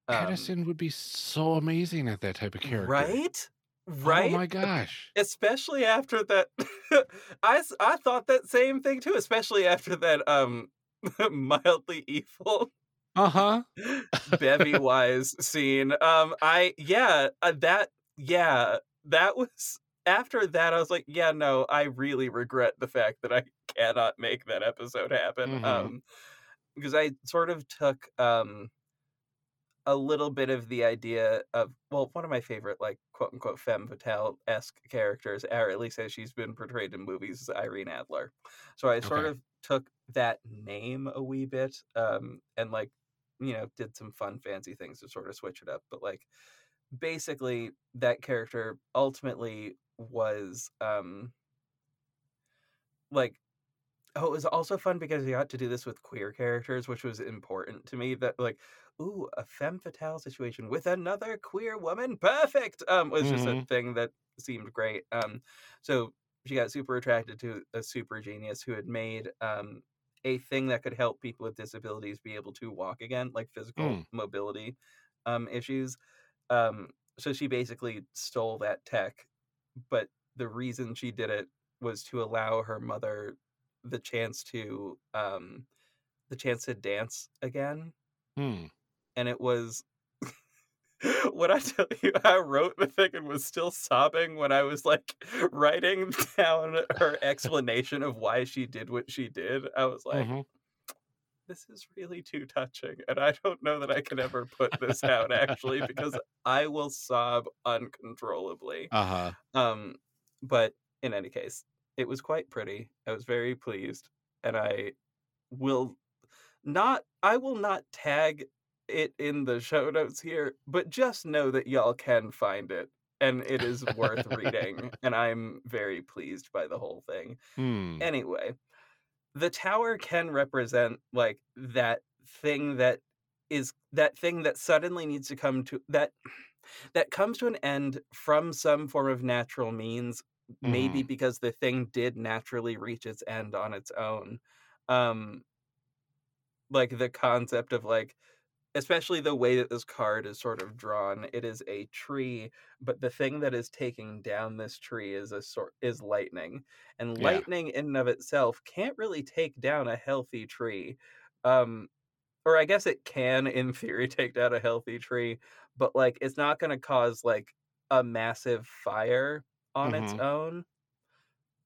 um,
Addison would be so amazing at that type of character.
right, right.
Oh my gosh.
especially after that I I thought that same thing too especially after that um mildly evil
Uh-huh.
bevy wise scene um i yeah uh, that yeah that was after that i was like yeah no i really regret the fact that i cannot make that episode happen
Mhm.
um because i sort of took um a little bit of the idea of well one of my favorite like quote unquote femme fatale-esque characters or at least as she's been portrayed in movies is irene adler so i sort
Okay.
of took that name a wee bit um and like you know did some fun fancy things to sort of switch it up but like basically that character ultimately was um like oh it was also fun because he got to do this with queer characters which was important to me that like ooh a femme fatale situation with another queer woman perfect um was just a
Mhm.
thing that seemed great um so she got super attracted to a super genius who had made um a thing that could help people with disabilities be able to walk again like physical
Mm.
mobility um issues um so she basically stole that tech but the reason she did it was to allow her mother the chance to um the chance to dance again
Hmm.
and it was when I tell you I wrote the thing and was still sobbing when I was like writing down her explanation of why she did what she did, I was like,
Mhm.
This is really too touching. And I don't know that I can ever put this out actually because I will sob uncontrollably.
Uh-huh.
Um, but in any case, it was quite pretty. I was very pleased, and I will not. I will not tag it in the show notes here, but just know that y'all can find it, and it is worth reading. And I'm very pleased by the whole thing.
Hmm.
Anyway, the tower can represent like that thing that is that thing that suddenly needs to come to that that comes to an end from some form of natural means maybe
Mhm.
because the thing did naturally reach its end on its own um like the concept of like especially the way that this card is sort of drawn it is a tree but the thing that is taking down this tree is a sort is lightning and
Yeah.
lightning in and of itself can't really take down a healthy tree um or i guess it can in theory take down a healthy tree but like it's not going to cause like a massive fire on its
Mhm.
own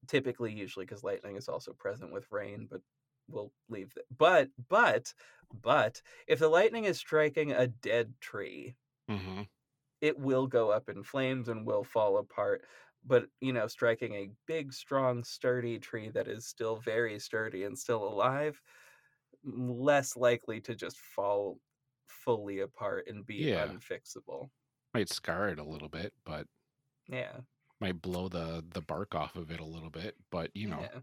typically usually because lightning is also present with rain but we'll leave that but but but if the lightning is striking a dead tree
Mhm.
it will go up in flames and will fall apart but you know striking a big strong sturdy tree that is still very sturdy and still alive less likely to just fall fully apart and be
Yeah.
unfixable.
Might scar it a little bit, but
Yeah.
might blow the the bark off of it a little bit. But you know,
Yeah.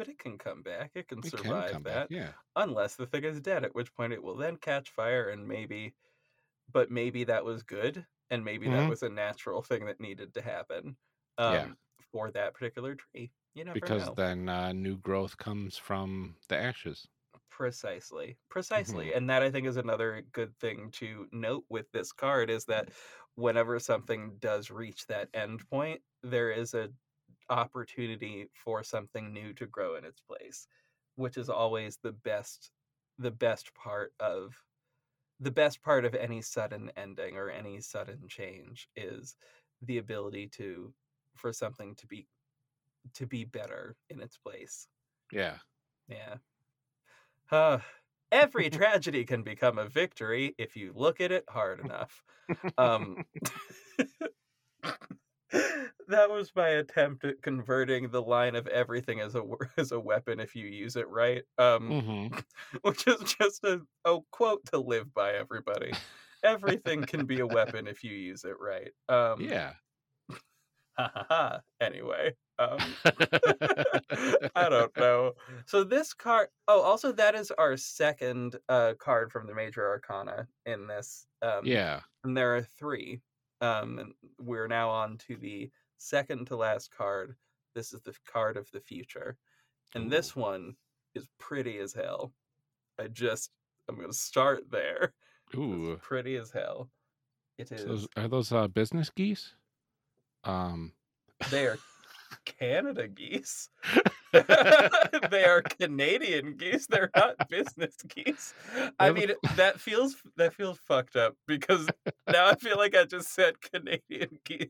But it can come back. It can
it
survive
come
that.
back. Yeah.
Unless the thing is dead, at which point it will then catch fire and maybe but maybe that was good and maybe that
Mhm.
was a natural thing that needed to happen um
Yeah.
for that particular tree. You never
Because
know.
then uh, new growth comes from the ashes.
Precisely. Precisely.
Mhm.
And that I think is another good thing to note with this card is that whenever something does reach that end point, there is a opportunity for something new to grow in its place, which is always the best the best part of the best part of any sudden ending or any sudden change is the ability to for something to be to be better in its place.
Yeah.
Yeah. Uh, every tragedy can become a victory if you look at it hard enough. Um, that was my attempt at converting the line of everything as a as a weapon if you use it right. Um,
hmm
which is just a, a quote to live by. Everybody, everything can be a weapon if you use it right. Um,
yeah.
Ha ha ha. Anyway. Um, I don't know. So this card. Oh, also that is our second uh, card from the Major Arcana in this. Um,
yeah.
and there are three. Um, and we're now on to the second to last card. This is the card of the future, and this one is pretty as hell. I just I'm gonna start there. It's
Ooh.
pretty as hell. It is.
So those, are those uh, business geese? Um.
They are Canada geese. they are Canadian geese. They're not business geese. I mean, that feels that feels fucked up because now I feel like I just said Canadian geese.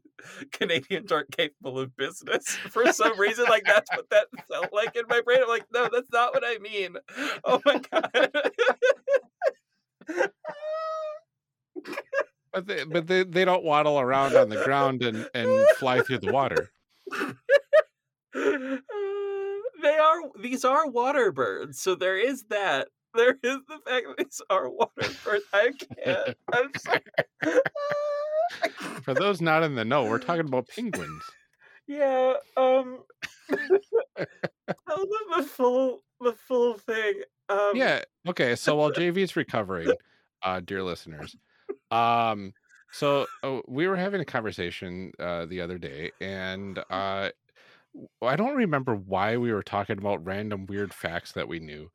Canadians aren't capable of business for some reason. Like that's what that felt like in my brain. I'm like, no, that's not what I mean. Oh my god.
But they, but they, they don't waddle around on the ground and, and fly through the water.
They are these are water birds, so there is that. There is the fact that these are water birds. I can't. I'm sorry.
For those not in the know, we're talking about penguins.
yeah. Um. tell them the full the full thing. Um,
Yeah. Okay. So while JV's recovering, uh, dear listeners, um, so uh, we were having a conversation uh, the other day, and uh, w- I don't remember why we were talking about random weird facts that we knew,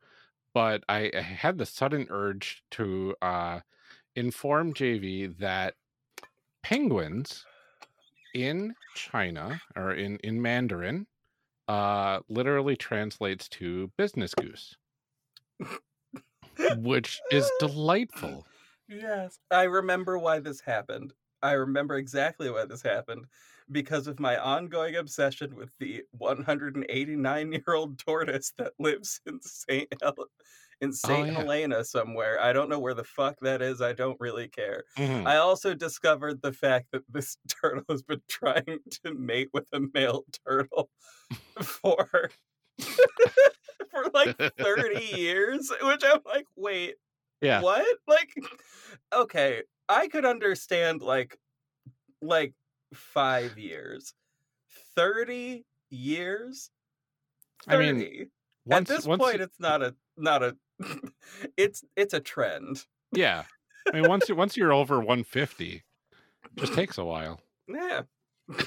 but I, I had the sudden urge to uh, inform JV that penguins in China or in in Mandarin uh, literally translates to business goose which is delightful.
Yes, I remember why this happened. I remember exactly why this happened because of my ongoing obsession with the 189 year old tortoise that lives in Saint Hel- in Saint
yeah.
Helena somewhere. I don't know where the fuck that is. I don't really care.
Mhm.
I also discovered the fact that this turtle has been trying to mate with a male turtle for for like 30 years, which I'm like, wait,
Yeah.
what? Like, okay, I could understand like, like five years, thirty years.
I mean, Once,
At this
once,
point, it's not a not a. it's it's a trend.
yeah. I mean, once you once you're over 150, just takes a while.
Yeah.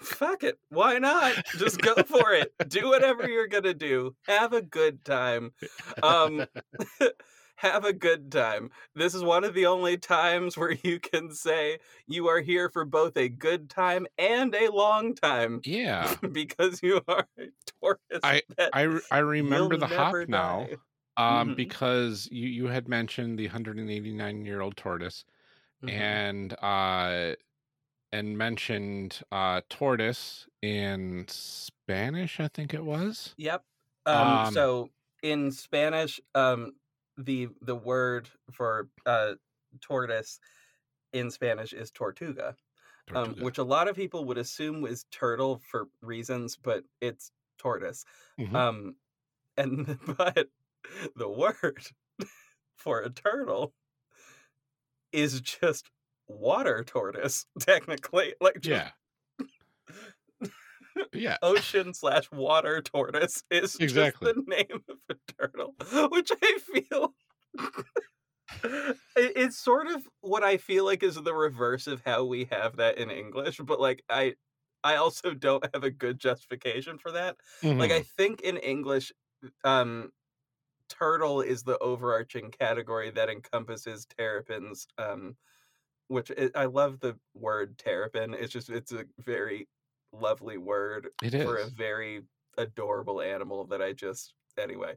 Fuck it. Why not? Just go for it. Do whatever you're gonna do. Have a good time. Um have a good time. This is one of the only times where you can say you are here for both a good time and a long time
Yeah.
because you are a tortoise.
I I I remember the hop
never
now,
die.
um,
Mhm.
because you you had mentioned the 189 year old tortoise,
Mhm.
and uh, and mentioned uh tortoise in Spanish, I think it was.
Yep. Um,
Um,
so in Spanish, um, the the word for uh, tortoise in Spanish is tortuga, um, which a lot of people would assume is turtle for reasons, but it's tortoise.
Mhm.
Um, and but the word for a turtle is just water tortoise, technically. Like just
Yeah. Yeah.
ocean slash water tortoise is
Exactly.
just the name of a turtle, which I feel it's sort of what I feel like is the reverse of how we have that in English, but like I I also don't have a good justification for that. Like
Mhm.
I think in English um turtle is the overarching category that encompasses terrapins um which i I love the word terrapin. It's just it's a very lovely word
it
for a very adorable animal that I just anyway.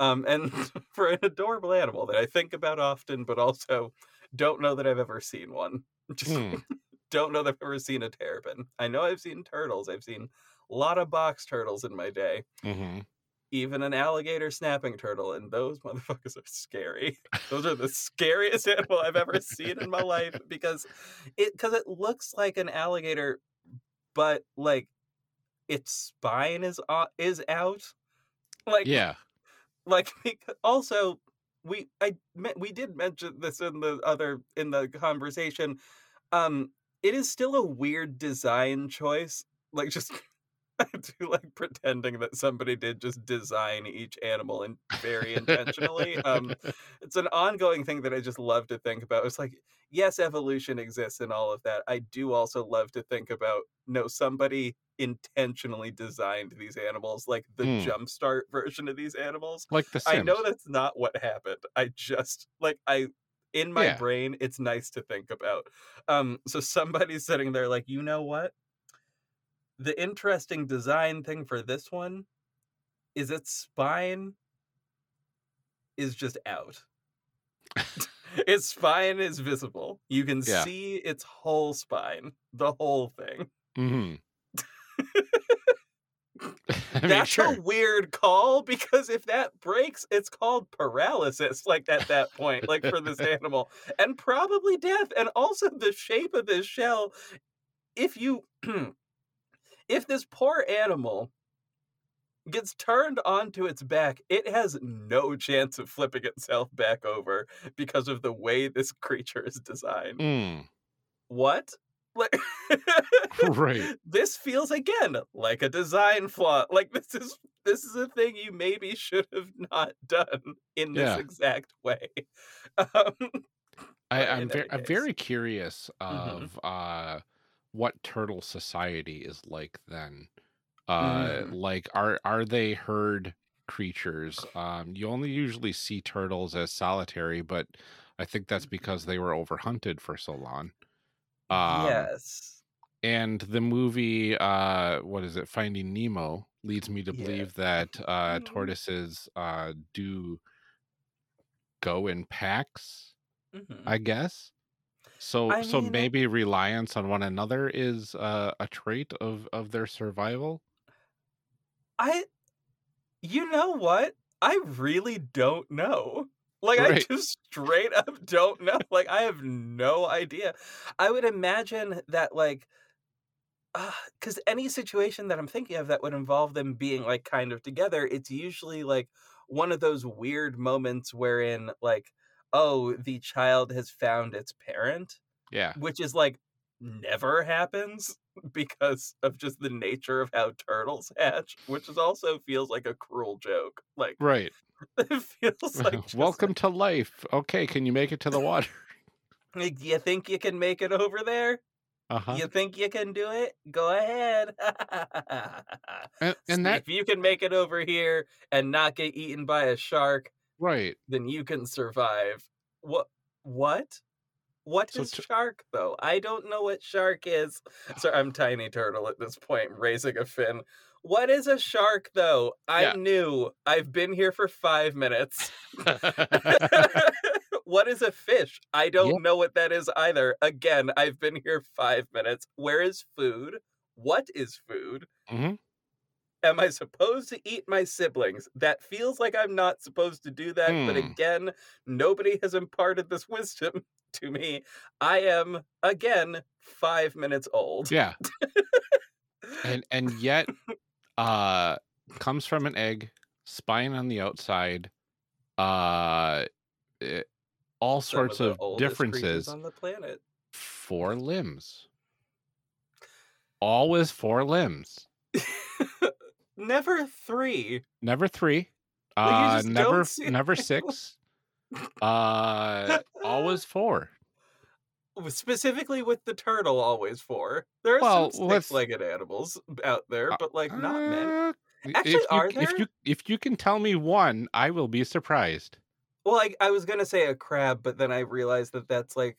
Um and for an adorable animal that I think about often but also don't know that I've ever seen one. Just
Hmm.
don't know that I've ever seen a terrapin. I know I've seen turtles. I've seen a lot of box turtles in my day.
hmm
Even an alligator snapping turtle, and those motherfuckers are scary. Those are the scariest animal I've ever seen in my life because it because it looks like an alligator, but like its spine is o- is out. Like
Yeah.
like also we I we did mention this in the other in the conversation. Um, it is still a weird design choice. Like just I do like pretending that somebody did just design each animal and very intentionally. um, it's an ongoing thing that I just love to think about. It's like, yes, evolution exists and all of that. I do also love to think about no, somebody intentionally designed these animals, like the
Hmm.
jumpstart version of these animals.
like the Sims.
I know that's not what happened. I just like I in my
Yeah.
brain, it's nice to think about. Um, so somebody's sitting there like, you know what? The interesting design thing for this one is its spine is just out. its spine is visible. You can
Yeah.
see its whole spine, the whole thing.
hmm I mean,
That's
sure.
a weird call because if that breaks, it's called paralysis, like at that point, like for this animal, and probably death. And also the shape of this shell. If you, if this poor animal gets turned onto its back, it has no chance of flipping itself back over because of the way this creature is designed.
Mm,
What? Like,
right.
this feels again like a design flaw. Like this is this is a thing you maybe should have not done in this
Yeah.
exact way. Um,
I, I'm,
in
very, I'm very curious
Mhm.
of uh, what turtle society is like then. Uh,
Mm.
Like, are are they herd creatures? Um, you only usually see turtles as solitary, but I think that's because they were overhunted for so long. Um,
yes.
and the movie, uh, what is it, Finding Nemo, leads me to
Yeah.
believe that uh,
Mhm.
tortoises uh, do go in packs.
Mhm.
I guess. So
I
so
mean-
maybe reliance on one another is uh, a trait of of their survival.
I you know what? I really don't know. Like I just straight up don't know. Like I have no idea. I would imagine that like because any situation that I'm thinking of that would involve them being like kind of together, it's usually like one of those weird moments wherein like, oh, the child has found its parent,
Yeah.
which is like never happens because of just the nature of how turtles hatch, which is also feels like a cruel joke. Like
Right.
it feels like
Welcome to life. Okay, can you make it to the water?
like, you think you can make it over there?
Uh-huh.
You think you can do it? Go ahead.
And, and that
if you can make it over here and not get eaten by a shark,
right.
then you can survive. What? What? What
So
is
t-
shark though? I don't know what shark is. So I'm tiny turtle at this point, raising a fin. What is a shark though? I'm
Yeah.
new. I've been here for five minutes. what is a fish? I don't
Yeah.
know what that is either. Again, I've been here five minutes. Where is food? What is food?
Mhm.
Am I supposed to eat my siblings? That feels like I'm not supposed to do that, but
Hmm.
again, nobody has imparted this wisdom to me. I am, again, five minutes old.
Yeah. And and yet uh comes from an egg, spine on the outside, uh eh, all sorts of
oldest
differences.
on the planet.
Four limbs. Always four limbs.
Never three.
Never three. Uh never never six. Uh always four.
Specifically with the turtle, always four. There are
Well,
some six-legged animals out there,
uh,
but like not many.
uh,
Actually,
if you
are
c- if you if you can tell me one, I will be surprised.
Well, I, I was gonna say a crab, but then I realized that that's like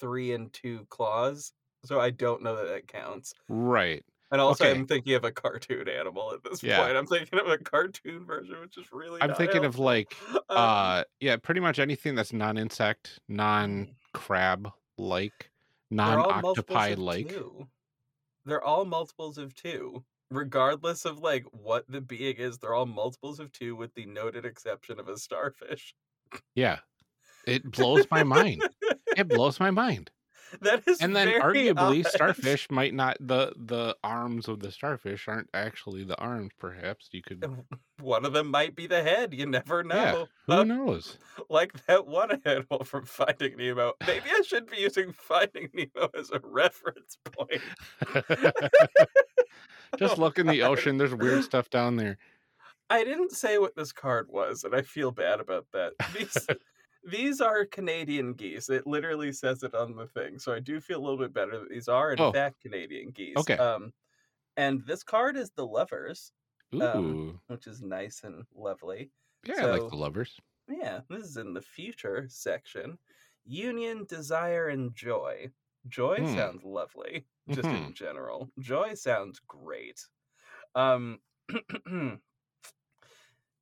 three and two claws, so I don't know that that counts.
Right.
And also,
Okay.
I'm thinking of a cartoon animal at this
Yeah.
point. I'm thinking of a cartoon version, which is really
I'm thinking of like
Um,
uh yeah, pretty much anything that's non-insect,
mm,
non-crab like,
they're all multiples
non-octopi like.
They're all multiples of two, regardless of like what the being is. They're all multiples of two, with the noted exception of a starfish.
Yeah. It blows my mind. It blows my mind.
that is
And then arguably
odd.
starfish might not the the arms of the starfish aren't actually the arms perhaps. You could
One of them might be the head. You never
Yeah,
know.
who
Uh,
knows?
like that one animal from Finding Nemo. Maybe I should be using Finding Nemo as a reference point.
Just
Oh,
look in the
God.
ocean. There's weird stuff down there.
I didn't say what this card was, and I feel bad about that. These these are Canadian geese. It literally says it on the thing, so I do feel a little bit better that these are in
Oh,
fact Canadian geese.
okay.
Um, and this card is the lovers, um, which is nice and lovely.
Yeah, I like the lovers.
yeah, this is in the future section. Union, desire, and joy. Joy
Hmm.
sounds lovely, just
hmm
in general. Joy sounds great. Um,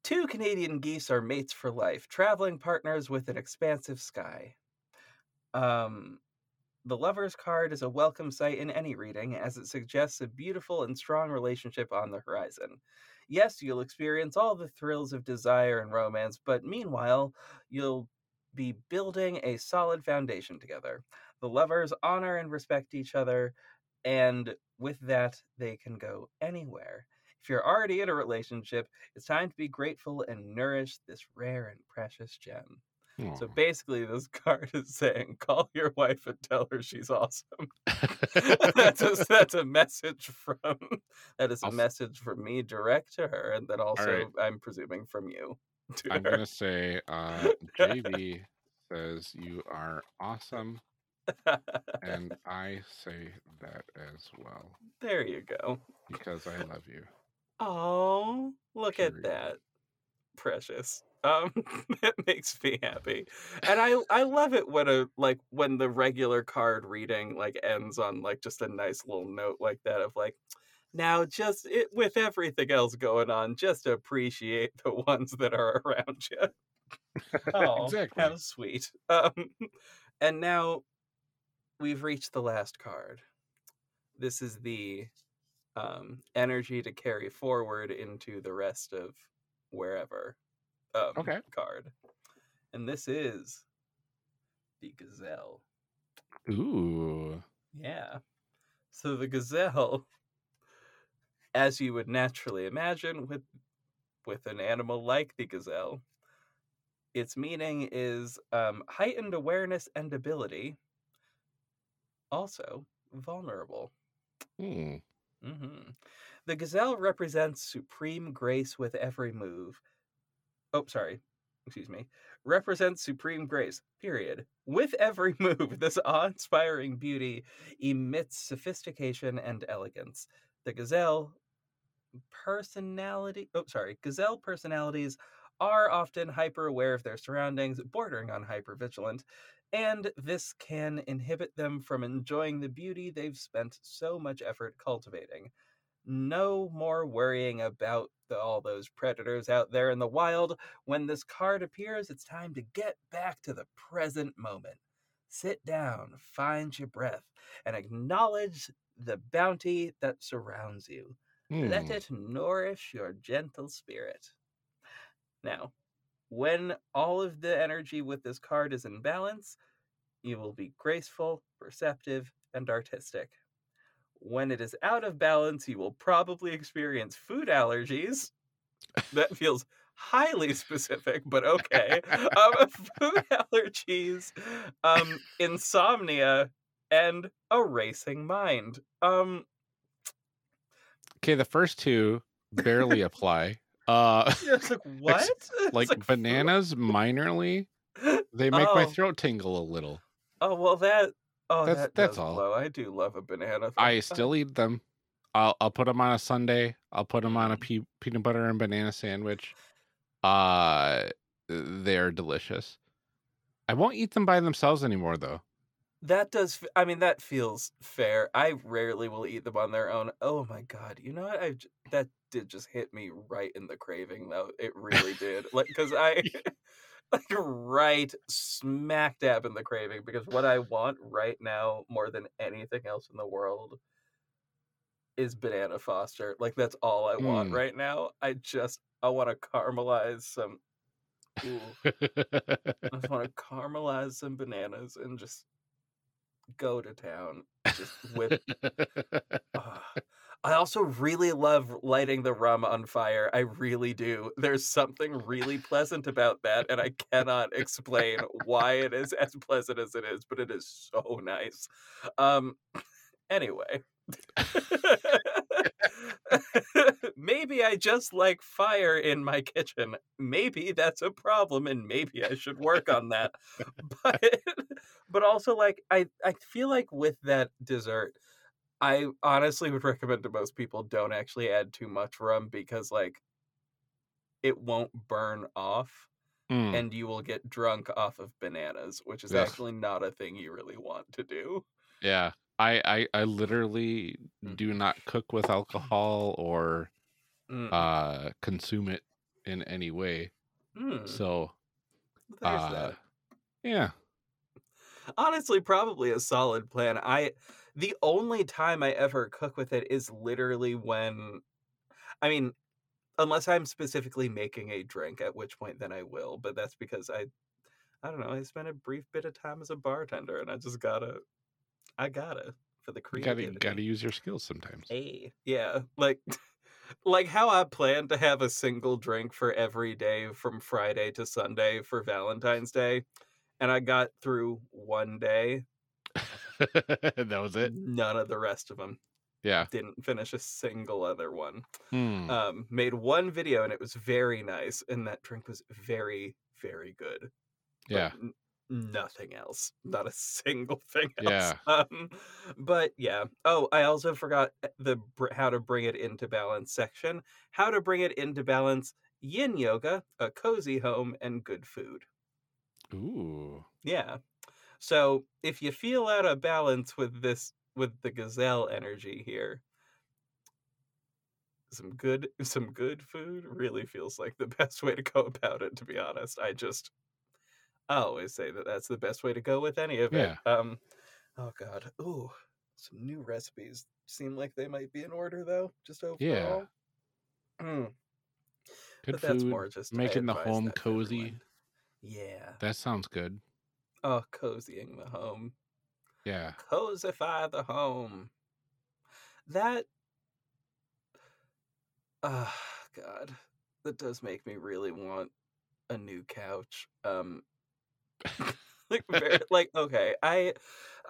two Canadian geese are mates for life, traveling partners with an expansive sky. Um, the lover's card is a welcome sight in any reading, as it suggests a beautiful and strong relationship on the horizon. Yes, you'll experience all the thrills of desire and romance, but meanwhile, you'll be building a solid foundation together. The lovers honor and respect each other, and with that, they can go anywhere. If you're already in a relationship, it's time to be grateful and nourish this rare and precious gem. So basically, this card is saying, call your wife and tell her she's awesome. that's a that's a message from that is a message from me direct to her, and then also
right.
I'm presuming from you
I'm
her.
gonna say uh JV says you are awesome, and I say that as well
there you go.
because I love you.
Oh, look at that, precious. Um, that makes me happy, and I I love it when a like when the regular card reading like ends on like just a nice little note like that of like. Now, just it, with everything else going on, just appreciate the ones that are around you. Oh,
exactly.
how sweet. Um, and now we've reached the last card. This is the um, energy to carry forward into the rest of wherever um,
Okay.
card. And this is the gazelle.
Ooh.
Yeah. So the gazelle, as you would naturally imagine with with an animal like the gazelle, its meaning is um, heightened awareness and ability, also vulnerable.
Hmm.
Hmm The gazelle represents supreme grace with every move. Oh, sorry. Excuse me. Represents supreme grace, period. With every move, this awe inspiring beauty emits sophistication and elegance. The gazelle personality. Oh, sorry. Gazelle personalities are often hyper aware of their surroundings, bordering on hyper vigilant, and this can inhibit them from enjoying the beauty they've spent so much effort cultivating. No more worrying about the, all those predators out there in the wild. When this card appears, it's time to get back to the present moment. Sit down, find your breath, and acknowledge the bounty that surrounds you. Let
Hmm.
it nourish your gentle spirit. Now, when all of the energy with this card is in balance, you will be graceful, perceptive, and artistic. When it is out of balance, you will probably experience food allergies. That feels highly specific, but okay. um, food allergies, um, insomnia, and a racing mind. Um,
Okay, the first two barely apply. Uh,
it's like what? It's
like
food-
bananas minorly. They make my
Oh.
throat tingle a little.
Oh well, that. Oh,
That's-
that
that's all.
blow. I do love a banana.
I still eat them. I'll I'll put them on a Sunday. I'll put them on a
Mm.
pe- peanut butter and banana sandwich. Uh, they're delicious. I won't eat them by themselves anymore, though.
That does. I mean, that feels fair. I rarely will eat them on their own. Oh my god! You know what? I that did just hit me right in the craving, though. It really did. Like, because I, like, right smack dab in the craving. Because what I want right now, more than anything else in the world, is banana Foster. Like, that's all I want
Mm.
right now. I just, I want to caramelize some. Ooh. I just want to caramelize some bananas and just go to town. Just whip. Ah. I also really love lighting the rum on fire. I really do. There's something really pleasant about that, and I cannot explain why it is as pleasant as it is, but it is so nice. Um. Anyway. maybe I just like fire in my kitchen. Maybe that's a problem and maybe I should work on that. But but also like I I feel like with that dessert I honestly would recommend to most people don't actually add too much rum because like it won't burn off
Mm,
and you will get drunk off of bananas, which is
Ugh.
actually not a thing you really want to do.
yeah, I, I I literally
Mm.
do not cook with alcohol or
Mm.
uh consume it in any way.
Mm.
So uh,
that.
yeah,
honestly probably a solid plan i the only time i ever cook with it is literally when i mean unless i'm specifically making a drink at which point then i will but that's because i i don't know i spent a brief bit of time as a bartender and i just gotta i gotta for the
you gotta gotta use your skills sometimes.
Hey, yeah, like like how I plan to have a single drink for every day from Friday to Sunday for Valentine's Day, and I got through one day.
that was it.
None of the rest of them
Yeah.
didn't finish a single other one.
Hmm.
Um, made one video and it was very nice, and that drink was very, very good. but
yeah.
Nothing else. Not a single thing else.
Yeah.
Um, but yeah. Oh, I also forgot uh, the how to bring it into balance section. How to bring it into balance: Yin yoga, a cozy home, and good food.
Ooh.
Yeah. So if you feel out of balance with this, with the gazelle energy here, some good, some good food really feels like the best way to go about it. To be honest, I just, I always say that that's the best way to go with any of it. Um, oh god, ooh, some new recipes seem like they might be in order though. Just overall. Mm,
Good
but that's
food.
more just
making the home cozy.
Yeah.
That sounds good.
Oh, cozying the home.
Yeah.
Cosify the home. That. Ah, God, that does make me really want a new couch. Um, like, very, like okay, I,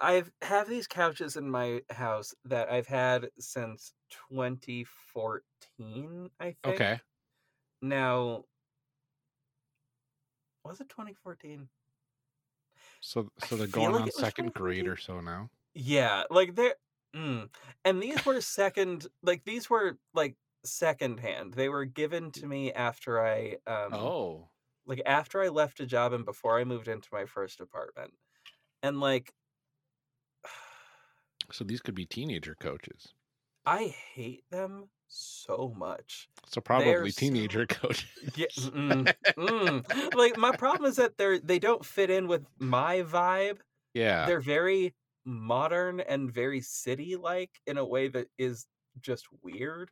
I've have these couches in my house that I've had since 2014. I think.
Okay.
Now. Was it 2014?
So so they're going
like
on second grade or so now.
Yeah, like they're mm. and these were second like these were like second hand. They were given to me after I um
Oh.
Like after I left a job and before I moved into my first apartment. And like
So these could be teenager coaches.
I hate them so much.
So probably
so-
teenager coaches.
Yeah, mm, mm. Like my problem is that they're they don't fit in with my vibe.
yeah.
They're very modern and very city like in a way that is just weird.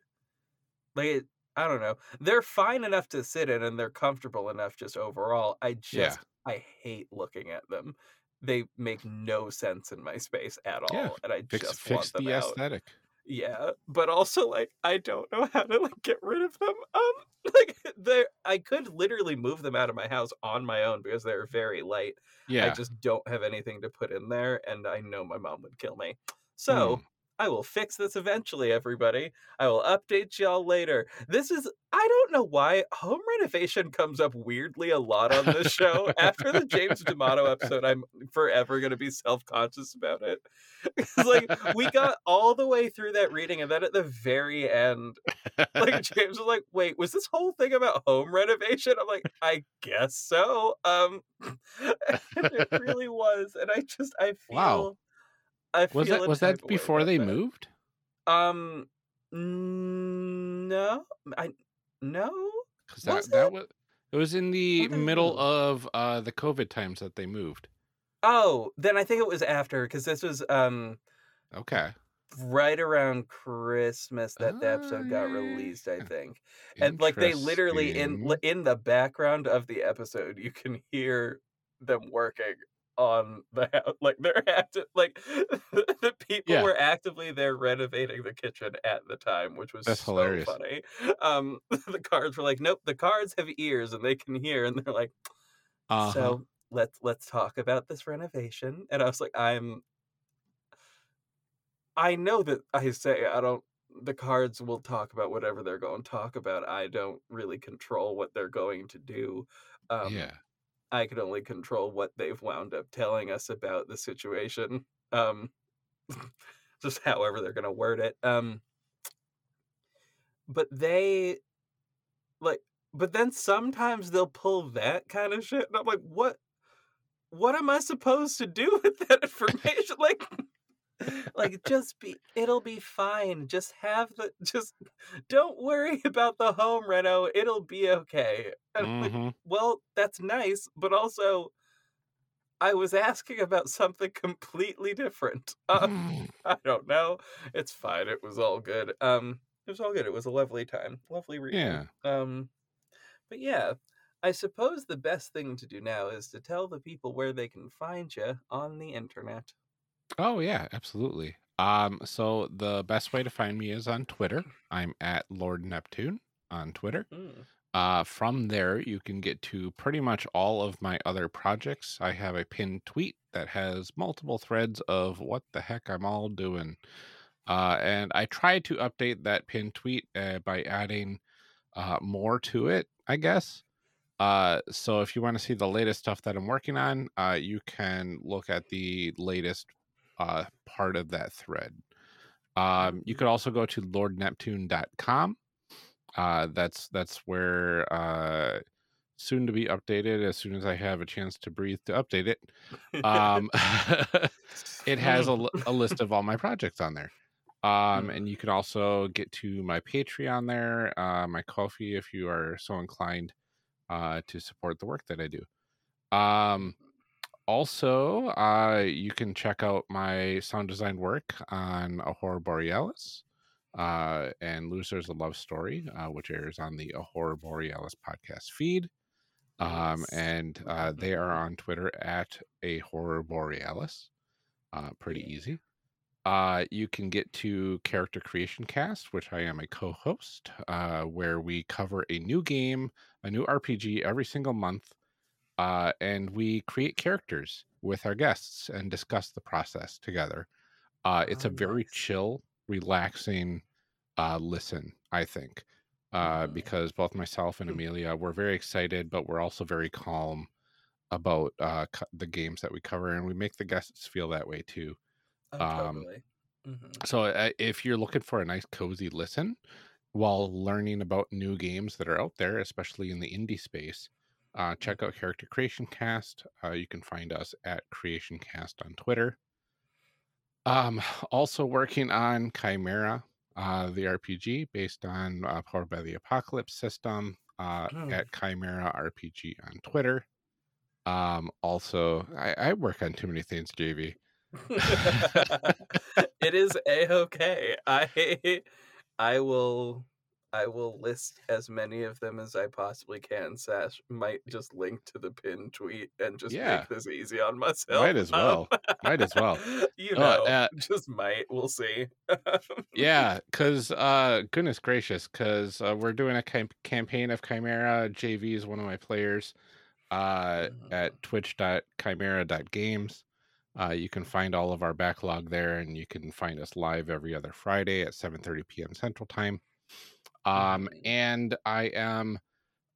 Like it, I don't know. They're fine enough to sit in and they're comfortable enough just overall. I just
Yeah.
I hate looking at them. They make no sense in my space at all,
Yeah,
and I
Fix
just
fix
want them
the
out.
aesthetic.
Yeah, but also like I don't know how to like get rid of them. Um, like they, I could literally move them out of my house on my own because they're very light.
Yeah.
I just don't have anything to put in there, and I know my mom would kill me. So
Hmm.
I will fix this eventually, everybody. I will update y'all later. This is I don't know why home renovation comes up weirdly a lot on this show. After the James D'Amato episode, I'm forever gonna be self-conscious about it. It's like we got all the way through that reading, and then at the very end, like James was like, "Wait, was this whole thing about home renovation?" I'm like, "I guess so." Um, and it really was, and I just I feel
Wow.
I
was that was that before they
that.
moved?
Um, no, I no.
Because that
Was
that
it?
was it was in the
When did it
middle of uh the COVID times that they moved.
Oh, then I think it was after because this was um
Okay.
right around Christmas that the
Ah,
episode got released. I think. and like they literally in in the background of the episode you can hear them working on the house like they're active like the people
Yeah.
were actively there renovating the kitchen at the time which was
That's
so
hilarious.
funny um the cards were like nope the cards have ears and they can hear and they're like
Uh-huh.
so let's let's talk about this renovation and i was like i'm i know that i say i don't the cards will talk about whatever they're going to talk about i don't really control what they're going to do um
yeah.
I can only control what they've wound up telling us about the situation um just however they're going to word it um but they like but then sometimes they'll pull that kind of shit and i'm like what what am i supposed to do with that information? Like like just be it'll be fine just have the just don't worry about the home reno it'll be okay. I'm like, well that's nice but also i was asking about something completely different. Uh, i don't know it's fine it was all good um it was all good it was a lovely time lovely reading
Yeah.
um but yeah i suppose the best thing to do now is to tell the people where they can find you on the internet
Oh yeah, absolutely. Um, so the best way to find me is on Twitter. I'm at Lord Neptune on Twitter.
Mm.
Uh, from there, you can get to pretty much all of my other projects. I have a pinned tweet that has multiple threads of what the heck I'm all doing. Uh, and I try to update that pinned tweet uh, by adding uh, more to it, I guess. Uh, so if you want to see the latest stuff that I'm working on, uh, you can look at the latest uh, part of that thread. Um, you could also go to lordneptune.com. Uh, that's that's where uh, soon to be updated as soon as I have a chance to breathe to update it. Um, it has a, a list of all my projects on there. Um, and you can also get to my Patreon there, uh, my Ko-fi if you are so inclined uh, to support the work that I do. Um, also, uh, you can check out my sound design work on A Horror Borealis uh, and Losers a Love Story, uh, which airs on the A Horror Borealis podcast feed. Um, and uh, they are on Twitter at a horror borealis. Uh, pretty easy. Uh, you can get to Character Creation Cast, which I am a co-host, uh, where we cover a new game, a new RPG every single month, uh, and we create characters with our guests and discuss the process together. Uh, it's
Oh,
a very
nice.
chill, relaxing uh, listen, I think, uh,
Mhm.
because both myself and. Amelia we're very excited, but we're also very calm about uh, co- the games that we cover, and we make the guests feel that way too.
Oh,
Um,
totally. Mhm.
So uh, if you're looking for a nice cozy listen while learning about new games that are out there, especially in the indie space, uh, check out Character Creation Cast. Uh, you can find us at Creation Cast on Twitter. Um, also working on Chimera, uh, the RPG based on uh, Powered by the Apocalypse system uh,
Hmm.
at Chimera RPG on Twitter. Um, also, I, I work on too many things, JV.
it is a okay. I I will I will list as many of them as I possibly can. Sash might just link to the pin tweet and just
Yeah.
make this easy on myself.
Might as well. Might as well.
you
Uh,
know,
uh,
just might. We'll see.
yeah, because uh, goodness gracious, because uh, we're doing a cam- campaign of Chimera. JV is one of my players uh,
Mhm.
at twitch.chimera.games. Uh, you can find all of our backlog there, and you can find us live every other Friday at 7:30 p.m. Central Time. Um,
Mhm.
and I am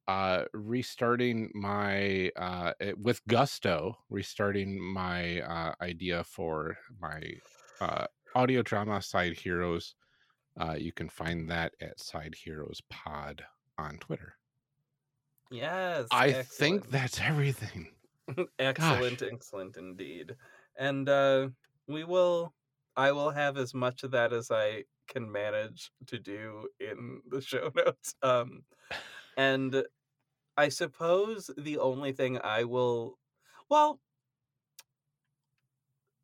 uh, restarting my uh, eh, with gusto, restarting my uh, idea for my uh, audio drama Side Heroes. Uh, you can find that at Side Heroes Pod on Twitter.
Yes.
I think that's everything.
excellent, excellent indeed. And uh we will I will have as much of that as I can manage to do in the show notes. Um and I suppose the only thing I will well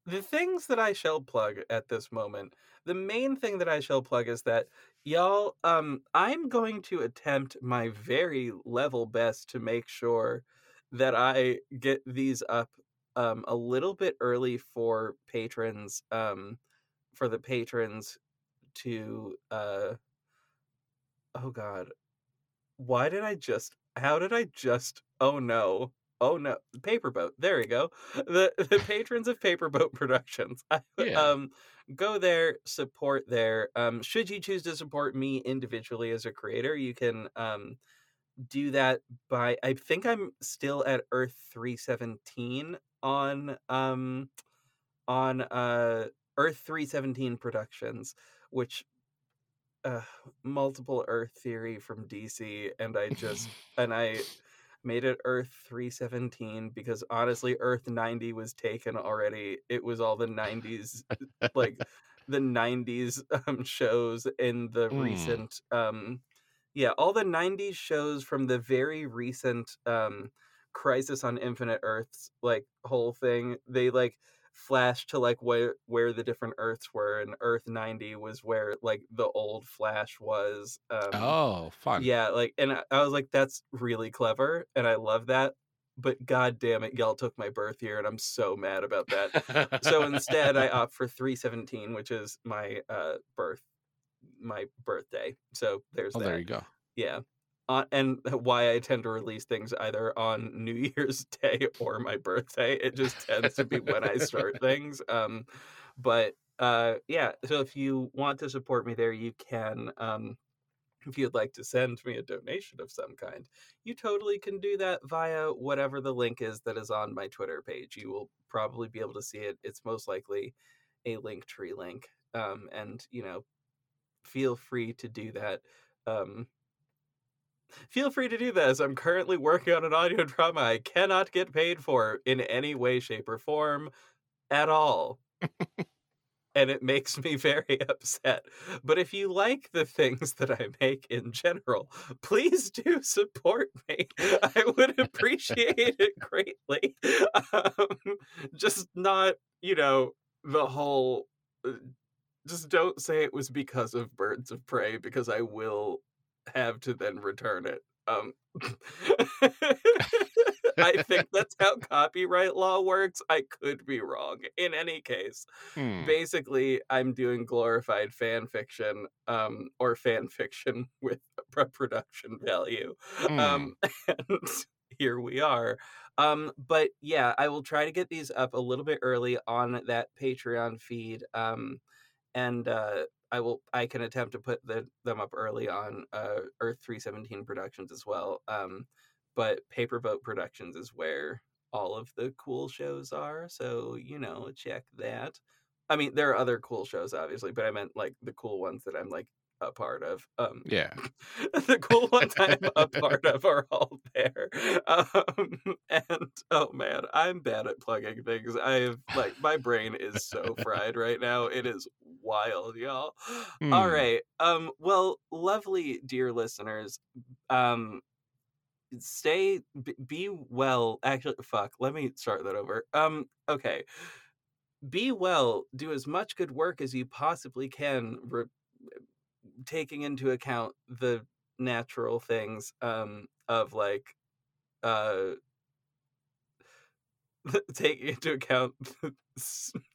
the things that I shall plug at this moment, the main thing that I shall plug is that y'all um I'm going to attempt my very level best to make sure that I get these up um a little bit early for patrons um for the patrons to uh oh god why did I just how did I just oh no oh no paperboat there we go the the patrons of paperboat productions I,
Yeah.
um go there support there um should you choose to support me individually as a creator you can um do that by I think I'm still at Earth 317 on um on uh Earth 317 Productions which uh multiple Earth theory from DC and I just and I made it Earth 317 because honestly Earth 90 was taken already. It was all the 90s like the 90s um shows in the
Mm.
recent um yeah, all the 90s shows from the very recent um Crisis on Infinite Earths like whole thing. They like flash to like where where the different Earths were and Earth 90 was where like the old Flash was. Um
oh, fun.
yeah, like, and I, I was like, that's really clever, and I love that. But god damn it, y'all took my birth year, and I'm so mad about that. so instead, I opt for 317, which is my uh birth, my birthday. So there's
oh,
that.
there you go.
Yeah. Uh, and why I tend to release things either on New Year's Day or my birthday. It just tends to be when I start things. Um, but uh, yeah, so if you want to support me there, you can. Um, if you'd like to send me a donation of some kind, you totally can do that via whatever the link is that is on my Twitter page. You will probably be able to see it. It's most likely a link tree link. Um, and, you know, feel free to do that. Um, feel free to do this. I'm currently working on an audio drama I cannot get paid for in any way, shape, or form at all. and it makes me very upset. But if you like the things that I make in general, please do support me. I would appreciate it greatly. Um, just not, you know, the whole. uh, Just don't say it was because of Birds of Prey, because I will have to then return it. Um, I think that's how copyright law works. I could be wrong. In any case,
Hmm.
basically i'm doing glorified fan fiction um or fan fiction with a production value
Hmm.
um and here we are um but yeah i will try to get these up a little bit early on that patreon feed um and uh i will i can attempt to put the, them up early on uh earth 317 productions as well um but paperboat productions is where all of the cool shows are so you know check that. I mean, there are other cool shows, obviously, but I meant like the cool ones that I'm like a part of. Um,
Yeah.
the cool ones I'm a part of are all there. Um, and oh man, I'm bad at plugging things. I have like my brain is so fried right now. It is wild, y'all. All
Hmm.
right. Um. Well, lovely, dear listeners. Um. Stay, b- be well. Actually, fuck. Let me start that over. Um. Okay be well, do as much good work as you possibly can, re- taking into account the natural things um of like uh taking into account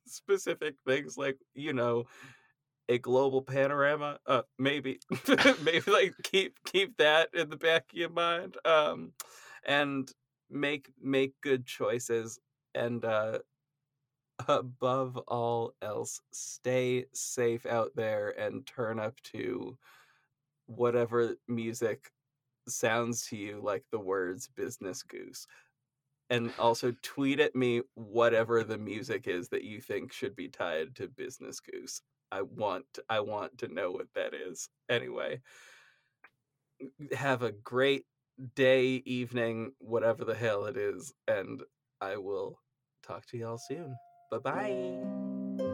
specific things like you know a global panorama uh maybe maybe like keep keep that in the back of your mind um and make make good choices and uh above all else stay safe out there and turn up to whatever music sounds to you like the words business goose. And also tweet at me whatever the music is that you think should be tied to business goose. I want i want to know what that is. Anyway have a great day evening whatever the hell it is and i will talk to y'all soon bye
Bye.